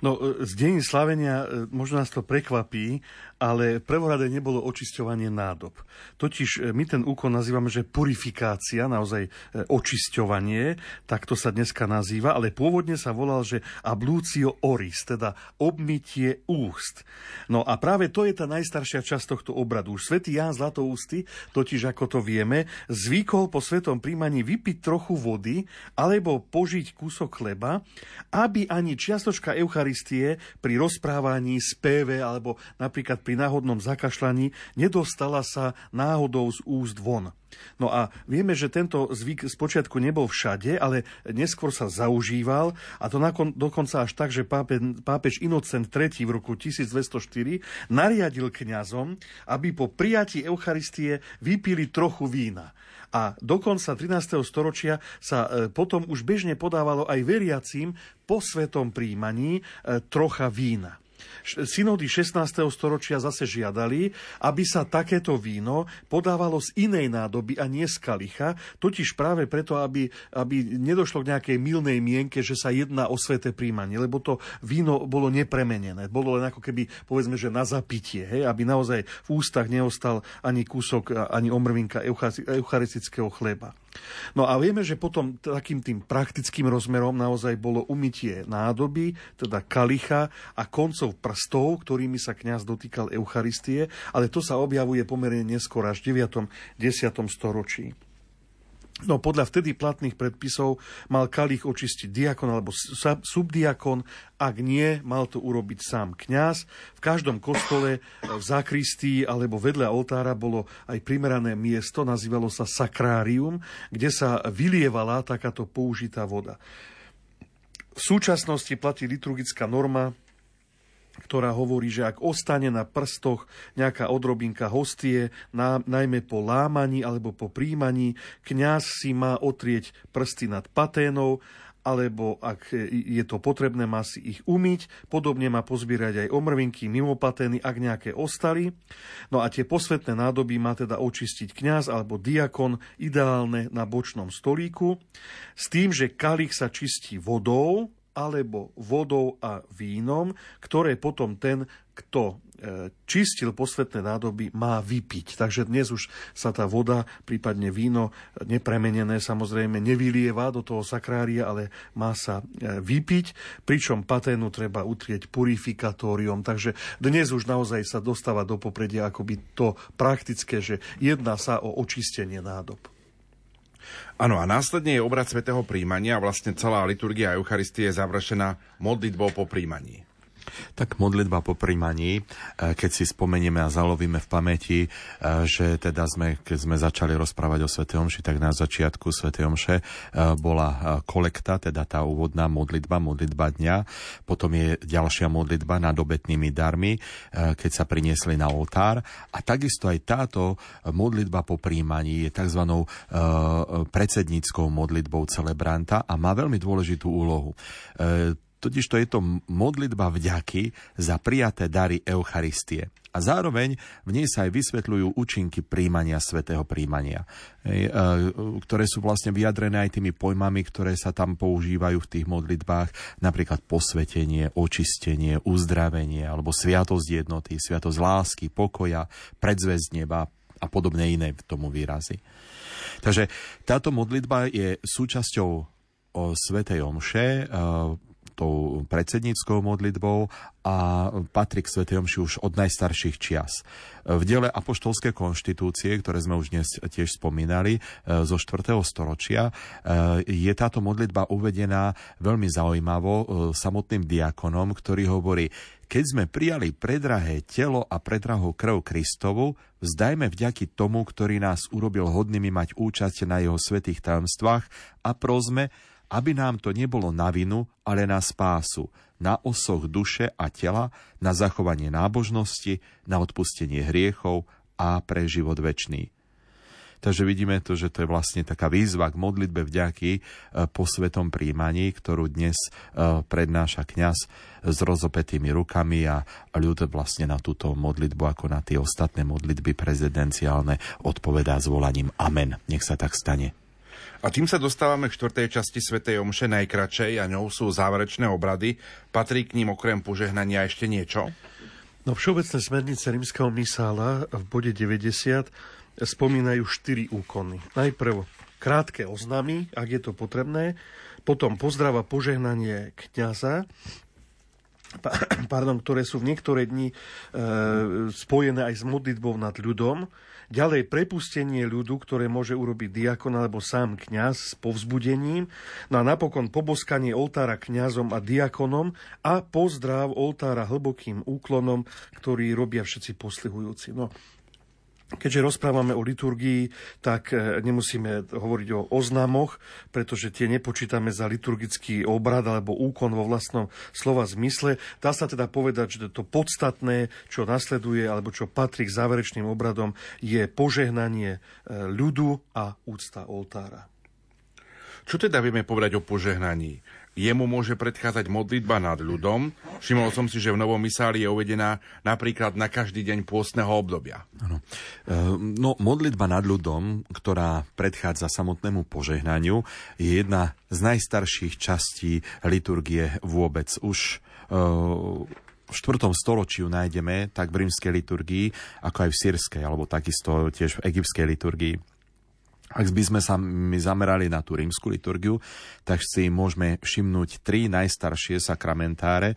No, e, z deň slavenia e, možno nás to prekvapí, ale prvorade nebolo očisťovanie nádob. Totiž e, my ten úkon nazývame, že purifikácia, naozaj očisťovanie, tak to sa dneska nazýva, ale pôvodne sa volal, že ablúcio oris, teda obmytie úst. No a práve to je tá najstaršia časť tohto obradu. Už svätý Ján Zlatoústy, totiž ako to vieme, zvykol po svetom príjmaní vypiť trochu vody alebo požiť kúsok chleba, aby ani čiastočka Eucharistie pri rozprávaní, speve alebo napríklad pri náhodnom zakašľaní nedostala sa náhodou z úst von. No a vieme, že tento zvyk spočiatku nebol všade, ale neskôr sa zaužíval a to nakon, dokonca až tak, že pápe, pápež Inocent III v roku 1204 nariadil kňazom, aby po prijatí Eucharistie vypili trochu vína. A dokonca 13. storočia sa e, potom už bežne podávalo aj veriacím po svetom príjmaní e, trocha vína. Synody 16. storočia zase žiadali, aby sa takéto víno podávalo z inej nádoby a nie z kalicha, totiž práve preto, aby, aby nedošlo k nejakej milnej mienke, že sa jedná o sveté príjmanie, lebo to víno bolo nepremenené. Bolo len ako keby, povedzme, že na zapitie, hej, aby naozaj v ústach neostal ani kúsok, ani omrvinka eucharistického chleba. No a vieme, že potom takým tým praktickým rozmerom naozaj bolo umytie nádoby, teda kalicha a koncov prstov, ktorými sa kňaz dotýkal Eucharistie, ale to sa objavuje pomerne neskôr až v 9. 10. storočí. No podľa vtedy platných predpisov mal kalich očistiť diakon alebo subdiakon, ak nie, mal to urobiť sám kňaz. V každom kostole, v zakristii alebo vedľa oltára bolo aj primerané miesto, nazývalo sa sakrárium, kde sa vylievala takáto použitá voda. V súčasnosti platí liturgická norma, ktorá hovorí, že ak ostane na prstoch nejaká odrobinka hostie, na, najmä po lámaní alebo po príjmaní, kňaz si má otrieť prsty nad paténou alebo ak je to potrebné, má si ich umyť. Podobne má pozbierať aj omrvinky mimo patény, ak nejaké ostali. No a tie posvetné nádoby má teda očistiť kňaz alebo diakon, ideálne na bočnom stolíku, s tým, že kalich sa čistí vodou, alebo vodou a vínom, ktoré potom ten, kto e, čistil posvetné nádoby, má vypiť. Takže dnes už sa tá voda, prípadne víno, nepremenené samozrejme nevylieva do toho sakrária, ale má sa e, vypiť, pričom paténu treba utrieť purifikatórium. Takže dnes už naozaj sa dostáva do popredia akoby to praktické, že jedná sa o očistenie nádob. Áno, a následne je obrad svätého príjmania a vlastne celá liturgia Eucharistie je završená modlitbou po príjmaní. Tak modlitba po príjmaní, e, keď si spomenieme a zalovíme v pamäti, e, že teda sme, keď sme začali rozprávať o Sv. Omši, tak na začiatku Sv. Omše e, bola kolekta, teda tá úvodná modlitba, modlitba dňa, potom je ďalšia modlitba nad obetnými darmi, keď sa priniesli na oltár a takisto aj táto modlitba po príjmaní je tzv. predsedníckou modlitbou celebranta a má veľmi dôležitú úlohu Totiž to je to modlitba vďaky za prijaté dary Eucharistie. A zároveň v nej sa aj vysvetľujú účinky príjmania, svetého príjmania, ktoré sú vlastne vyjadrené aj tými pojmami, ktoré sa tam používajú v tých modlitbách, napríklad posvetenie, očistenie, uzdravenie, alebo sviatosť jednoty, sviatosť lásky, pokoja, predzvesť neba a podobné iné tomu výrazy. Takže táto modlitba je súčasťou o Svetej Omše, tou predsedníckou modlitbou a patrí k Sv. Omši už od najstarších čias. V diele Apoštolské konštitúcie, ktoré sme už dnes tiež spomínali, e, zo 4. storočia, e, je táto modlitba uvedená veľmi zaujímavo e, samotným diakonom, ktorý hovorí, keď sme prijali predrahé telo a predrahú krv Kristovu, vzdajme vďaky tomu, ktorý nás urobil hodnými mať účasť na jeho svetých tajomstvách a prosme, aby nám to nebolo na vinu, ale na spásu, na osoch duše a tela, na zachovanie nábožnosti, na odpustenie hriechov a pre život väčší. Takže vidíme to, že to je vlastne taká výzva k modlitbe vďaky e, po svetom príjmaní, ktorú dnes e, prednáša kňaz s rozopetými rukami a ľud vlastne na túto modlitbu ako na tie ostatné modlitby prezidenciálne odpovedá zvolaním Amen. Nech sa tak stane. A tým sa dostávame k štvrtej časti Svetej Omše, najkračej, a ňou sú záverečné obrady. Patrí k ním okrem požehnania ešte niečo? No všeobecné smernice rímskeho misála v bode 90 spomínajú štyri úkony. Najprv krátke oznamy, ak je to potrebné, potom pozdrava požehnanie kniaza, pardon, ktoré sú v niektoré dni e, spojené aj s modlitbou nad ľudom, Ďalej prepustenie ľudu, ktoré môže urobiť diakon alebo sám kňaz s povzbudením. No a napokon poboskanie oltára kňazom a diakonom a pozdrav oltára hlbokým úklonom, ktorý robia všetci poslihujúci. No, Keďže rozprávame o liturgii, tak e, nemusíme hovoriť o oznamoch, pretože tie nepočítame za liturgický obrad alebo úkon vo vlastnom slova zmysle. Dá sa teda povedať, že to podstatné, čo nasleduje alebo čo patrí k záverečným obradom, je požehnanie e, ľudu a úcta oltára. Čo teda vieme povedať o požehnaní? Jemu môže predchádzať modlitba nad ľudom. Všimol som si, že v Novom misáli je uvedená napríklad na každý deň pôstneho obdobia. Ano. E, no, modlitba nad ľudom, ktorá predchádza samotnému požehnaniu, je jedna z najstarších častí liturgie vôbec. Už e, v 4. storočí ju nájdeme tak v rímskej liturgii, ako aj v sírskej, alebo takisto tiež v egyptskej liturgii. Ak by sme sa my zamerali na tú rímsku liturgiu, tak si môžeme všimnúť tri najstaršie sakramentáre.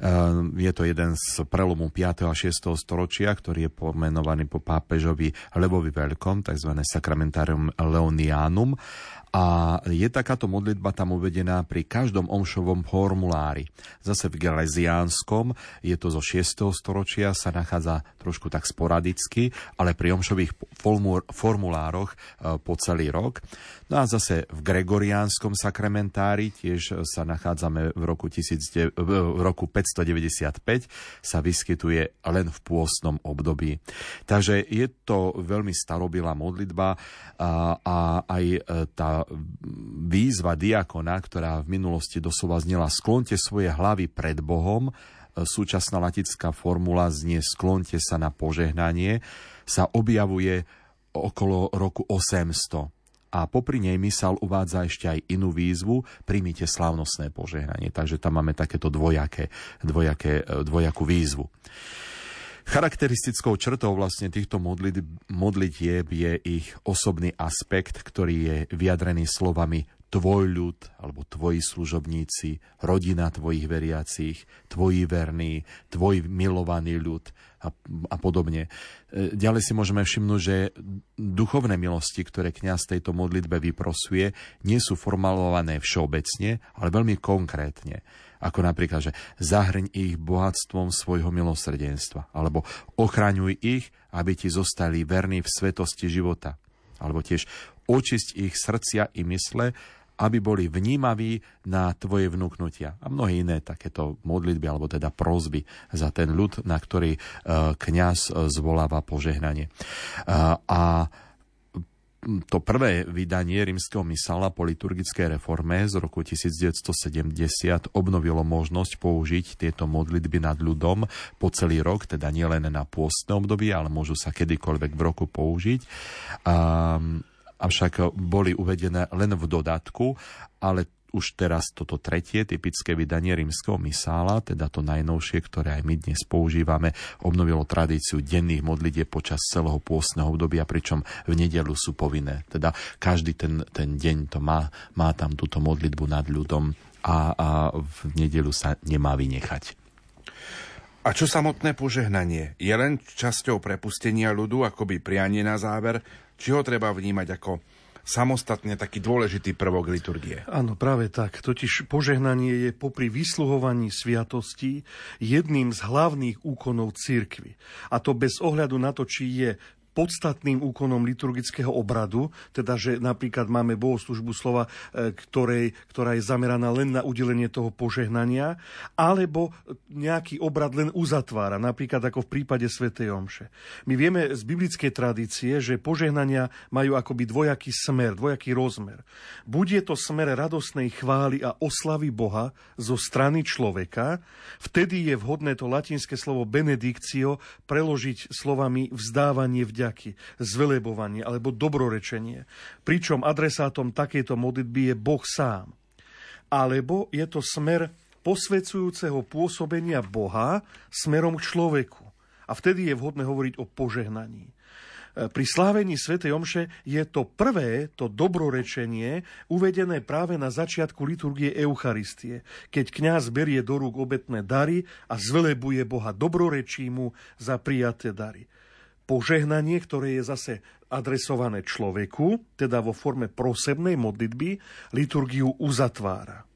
Ehm, je to jeden z prelomu 5. a 6. storočia, ktorý je pomenovaný po pápežovi Lebovi Veľkom, tzv. sakramentárium Leonianum a je takáto modlitba tam uvedená pri každom omšovom formulári. Zase v Geleziánskom, je to zo 6. storočia, sa nachádza trošku tak sporadicky, ale pri omšových formulároch e, po celý rok. No a zase v Gregoriánskom sakramentári tiež sa nachádzame v roku, 1000, v roku 595, sa vyskytuje len v pôstnom období. Takže je to veľmi starobilá modlitba a aj e, tá výzva diakona, ktorá v minulosti doslova znela sklonte svoje hlavy pred Bohom, e, súčasná latická formula znie sklonte sa na požehnanie, sa objavuje okolo roku 800 a popri nej mysal uvádza ešte aj inú výzvu, príjmite slávnostné požehnanie. Takže tam máme takéto dvojaké, dvojaké, e, dvojakú výzvu. Charakteristickou črtou vlastne týchto modlitieb je ich osobný aspekt, ktorý je vyjadrený slovami tvoj ľud alebo tvoji služobníci, rodina tvojich veriacich, tvoji verní, tvoj milovaný ľud a, a podobne. E, ďalej si môžeme všimnúť, že duchovné milosti, ktoré kňaz tejto modlitbe vyprosuje, nie sú formulované všeobecne, ale veľmi konkrétne. Ako napríklad, že zahrň ich bohatstvom svojho milosrdenstva, alebo ochraňuj ich, aby ti zostali verní v svetosti života. Alebo tiež očisť ich srdcia i mysle, aby boli vnímaví na tvoje vnúknutia. A mnohé iné takéto modlitby, alebo teda prozby za ten ľud, na ktorý e, kňaz e, zvoláva požehnanie. E, a to prvé vydanie rímskeho misala po liturgickej reforme z roku 1970 obnovilo možnosť použiť tieto modlitby nad ľudom po celý rok, teda nielen na pôstne obdobie, ale môžu sa kedykoľvek v roku použiť. A, avšak boli uvedené len v dodatku, ale už teraz toto tretie typické vydanie rímskeho misála, teda to najnovšie, ktoré aj my dnes používame, obnovilo tradíciu denných modlitieb počas celého pôstneho obdobia, pričom v nedelu sú povinné. Teda každý ten, ten deň to má, má tam túto modlitbu nad ľudom a, a v nedelu sa nemá vynechať. A čo samotné požehnanie? Je len časťou prepustenia ľudu, akoby prianie na záver, či ho treba vnímať ako samostatne taký dôležitý prvok liturgie. Áno, práve tak. Totiž požehnanie je popri vysluhovaní sviatostí jedným z hlavných úkonov cirkvy. A to bez ohľadu na to, či je podstatným úkonom liturgického obradu, teda že napríklad máme bohoslužbu slova, e, ktorej, ktorá je zameraná len na udelenie toho požehnania, alebo nejaký obrad len uzatvára, napríklad ako v prípade svätej Omše. My vieme z biblickej tradície, že požehnania majú akoby dvojaký smer, dvojaký rozmer. Buď je to smer radosnej chvály a oslavy Boha zo strany človeka, vtedy je vhodné to latinské slovo benedikcio preložiť slovami vzdávanie vďaky, zvelebovanie alebo dobrorečenie. Pričom adresátom takejto modlitby je Boh sám. Alebo je to smer posvedzujúceho pôsobenia Boha smerom k človeku. A vtedy je vhodné hovoriť o požehnaní. Pri slávení Sv. Omše je to prvé, to dobrorečenie, uvedené práve na začiatku liturgie Eucharistie, keď kňaz berie do rúk obetné dary a zvelebuje Boha dobrorečí za prijaté dary. Požehnanie, ktoré je zase adresované človeku, teda vo forme prosebnej modlitby, liturgiu uzatvára.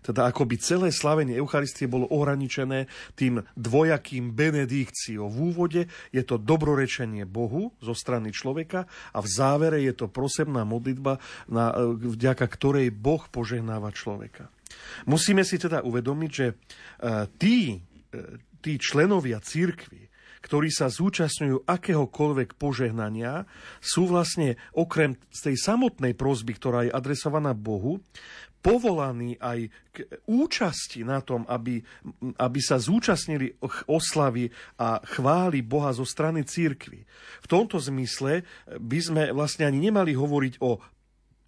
Teda akoby celé slavenie Eucharistie bolo ohraničené tým dvojakým benedikciou. V úvode je to dobrorečenie Bohu zo strany človeka a v závere je to prosebná modlitba, na, vďaka ktorej Boh požehnáva človeka. Musíme si teda uvedomiť, že e, tí, e, tí členovia církvy, ktorí sa zúčastňujú akéhokoľvek požehnania, sú vlastne okrem tej samotnej prozby, ktorá je adresovaná Bohu, povolaní aj k účasti na tom, aby, aby sa zúčastnili oslavy a chváli Boha zo strany církvy. V tomto zmysle by sme vlastne ani nemali hovoriť o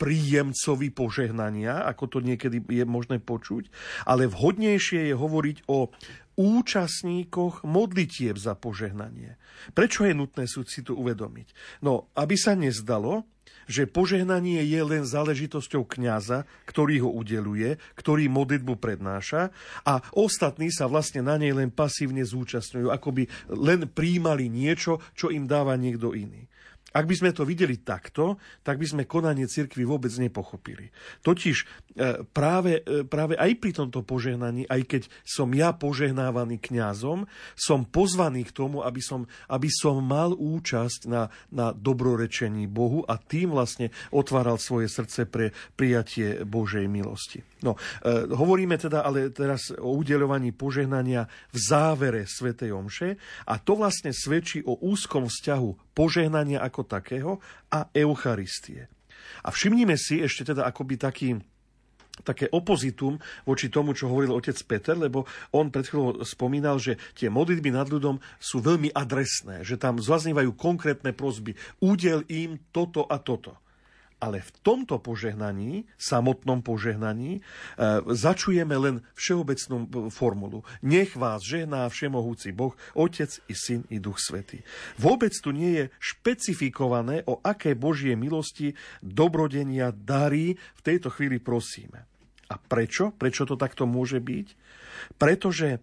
príjemcovi požehnania, ako to niekedy je možné počuť, ale vhodnejšie je hovoriť o účastníkoch modlitieb za požehnanie. Prečo je nutné si to uvedomiť? No, aby sa nezdalo, že požehnanie je len záležitosťou kňaza, ktorý ho udeluje, ktorý modlitbu prednáša a ostatní sa vlastne na nej len pasívne zúčastňujú, ako by len príjmali niečo, čo im dáva niekto iný. Ak by sme to videli takto, tak by sme konanie cirkvi vôbec nepochopili. Totiž e, práve, e, práve aj pri tomto požehnaní, aj keď som ja požehnávaný kňazom, som pozvaný k tomu, aby som, aby som mal účasť na, na dobrorečení Bohu a tým vlastne otváral svoje srdce pre prijatie Božej milosti. No, e, hovoríme teda ale teraz o udeľovaní požehnania v závere Svetej Omše a to vlastne svedčí o úzkom vzťahu požehnania ako takého a Eucharistie. A všimnime si ešte teda akoby taký, také opozitum voči tomu, čo hovoril otec Peter, lebo on pred chvíľou spomínal, že tie modlitby nad ľudom sú veľmi adresné, že tam zaznievajú konkrétne prosby. Udel im toto a toto ale v tomto požehnaní, samotnom požehnaní, e, začujeme len všeobecnú formulu. Nech vás žehná všemohúci Boh, Otec i Syn i Duch Svetý. Vôbec tu nie je špecifikované, o aké Božie milosti, dobrodenia, darí v tejto chvíli prosíme. A prečo? Prečo to takto môže byť? Pretože e,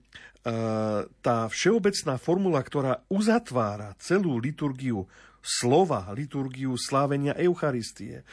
tá všeobecná formula, ktorá uzatvára celú liturgiu slova, liturgiu slávenia Eucharistie, e,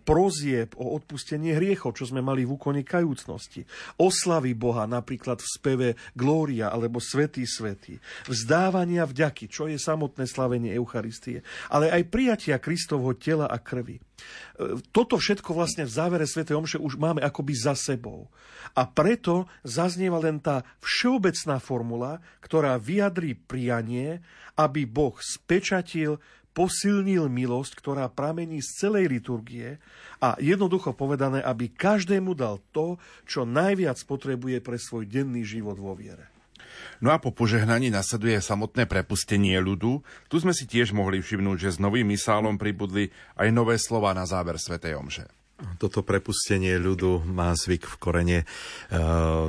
prozieb o odpustenie hriechov, čo sme mali v úkone kajúcnosti, oslavy Boha, napríklad v speve Glória alebo Svetý Svetý, vzdávania vďaky, čo je samotné slávenie Eucharistie, ale aj prijatia Kristovho tela a krvi. E, toto všetko vlastne v závere Sv. Omše už máme akoby za sebou. A preto zaznieva len tá všeobecná formula, ktorá vyjadrí prianie, aby Boh spečatil posilnil milosť, ktorá pramení z celej liturgie a jednoducho povedané, aby každému dal to, čo najviac potrebuje pre svoj denný život vo viere. No a po požehnaní nasleduje samotné prepustenie ľudu. Tu sme si tiež mohli všimnúť, že s novým misálom pribudli aj nové slova na záver svätej Omše. Toto prepustenie ľudu má zvyk v korene, eh,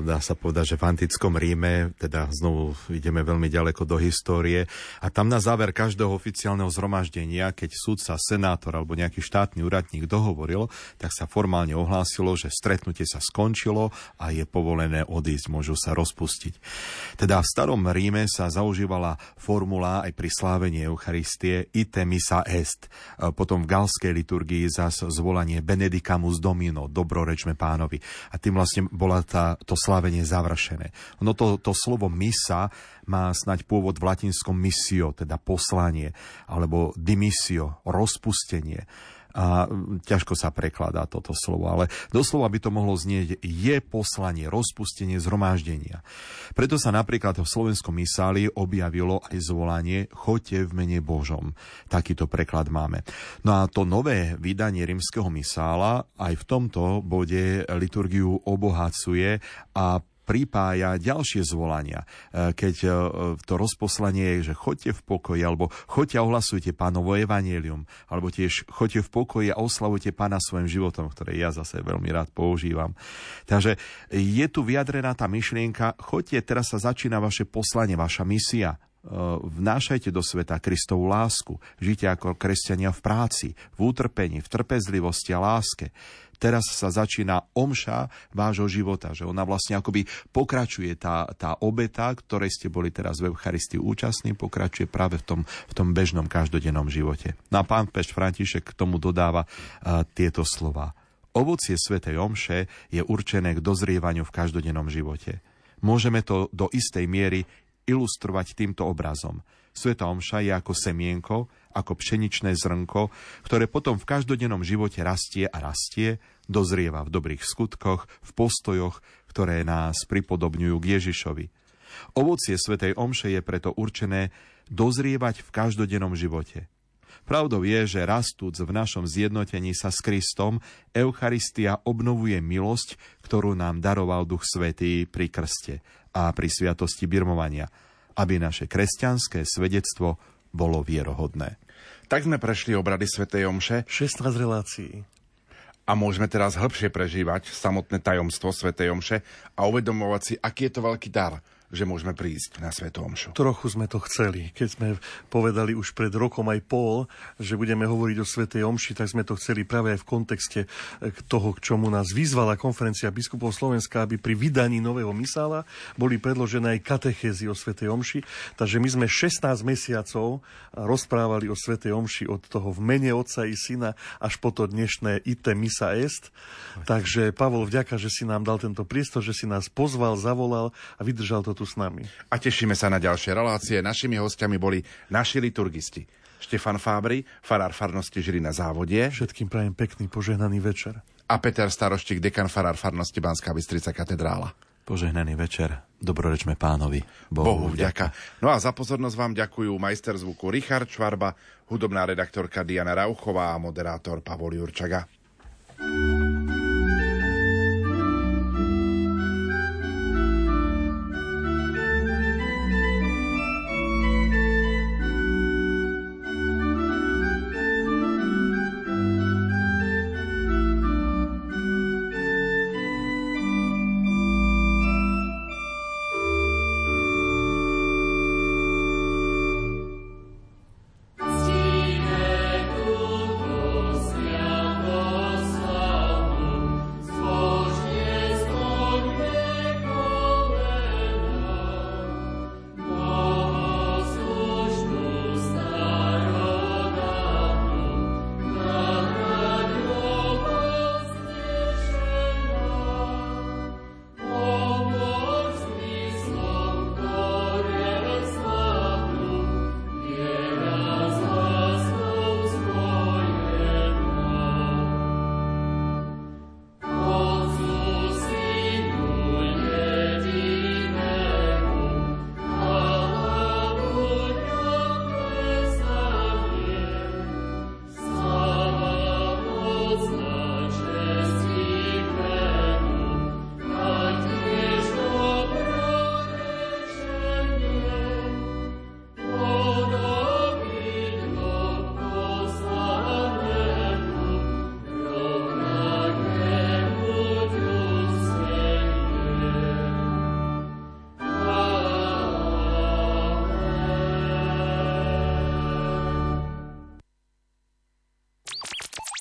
dá sa povedať, že v antickom Ríme, teda znovu ideme veľmi ďaleko do histórie, a tam na záver každého oficiálneho zhromaždenia, keď sudca, senátor alebo nejaký štátny úradník dohovoril, tak sa formálne ohlásilo, že stretnutie sa skončilo a je povolené odísť, môžu sa rozpustiť. Teda v starom Ríme sa zaužívala formula aj pri slávení Eucharistie ite est. Potom v galskej liturgii zas zvolanie Benedikt predicamus domino, dobrorečme pánovi. A tým vlastne bola tá, to slávenie završené. No to, to slovo misa má snať pôvod v latinskom missio, teda poslanie, alebo dimisio, rozpustenie a ťažko sa prekladá toto slovo, ale doslova by to mohlo znieť je poslanie, rozpustenie zhromaždenia. Preto sa napríklad v slovenskom misáli objavilo aj zvolanie choďte v mene Božom. Takýto preklad máme. No a to nové vydanie rímskeho misála aj v tomto bode liturgiu obohacuje a pripája ďalšie zvolania. E, keď e, to rozposlanie je, že choďte v pokoji, alebo choďte a ohlasujte pánovo evanielium, alebo tiež choďte v pokoji a oslavujte pána svojim životom, ktoré ja zase veľmi rád používam. Takže je tu vyjadrená tá myšlienka, choďte, teraz sa začína vaše poslanie, vaša misia, e, vnášajte do sveta Kristovú lásku. Žite ako kresťania v práci, v utrpení, v trpezlivosti a láske teraz sa začína omša vášho života, že ona vlastne akoby pokračuje tá, tá obeta, ktorej ste boli teraz v Eucharistii účastní, pokračuje práve v tom, v tom bežnom každodennom živote. No a pán Pešt František k tomu dodáva uh, tieto slova. Ovocie Svetej Omše je určené k dozrievaniu v každodennom živote. Môžeme to do istej miery ilustrovať týmto obrazom. Sveta Omša je ako semienko, ako pšeničné zrnko, ktoré potom v každodennom živote rastie a rastie, dozrieva v dobrých skutkoch, v postojoch, ktoré nás pripodobňujú k Ježišovi. Ovocie Svetej Omše je preto určené dozrievať v každodennom živote. Pravdou je, že rastúc v našom zjednotení sa s Kristom, Eucharistia obnovuje milosť, ktorú nám daroval Duch Svetý pri krste a pri sviatosti birmovania, aby naše kresťanské svedectvo bolo vierohodné. Tak sme prešli obrady Svetej Omše. 16 relácií. A môžeme teraz hĺbšie prežívať samotné tajomstvo Svetej Omše a uvedomovať si, aký je to veľký dar že môžeme prísť na Svetu Omšu. Trochu sme to chceli. Keď sme povedali už pred rokom aj pol, že budeme hovoriť o Svetej Omši, tak sme to chceli práve aj v kontexte eh, toho, k čomu nás vyzvala konferencia biskupov Slovenska, aby pri vydaní nového misála boli predložené aj katechézy o Svetej Omši. Takže my sme 16 mesiacov rozprávali o Svetej Omši od toho v mene Otca i Syna až po to dnešné ite misa est. Takže Pavol, vďaka, že si nám dal tento priestor, že si nás pozval, zavolal a vydržal to tu s nami. A tešíme sa na ďalšie relácie. Našimi hostiami boli naši liturgisti. Štefan Fábry, farár farnosti Žili na závodie. Všetkým prajem pekný, požehnaný večer. A Peter Staroštík, dekan farár farnosti Banská Bystrica katedrála. Požehnaný večer, dobrorečme pánovi. Bohu, Bohu vďaka. No a za pozornosť vám ďakujú majster zvuku Richard Čvarba, hudobná redaktorka Diana Rauchová a moderátor Pavol Jurčaga.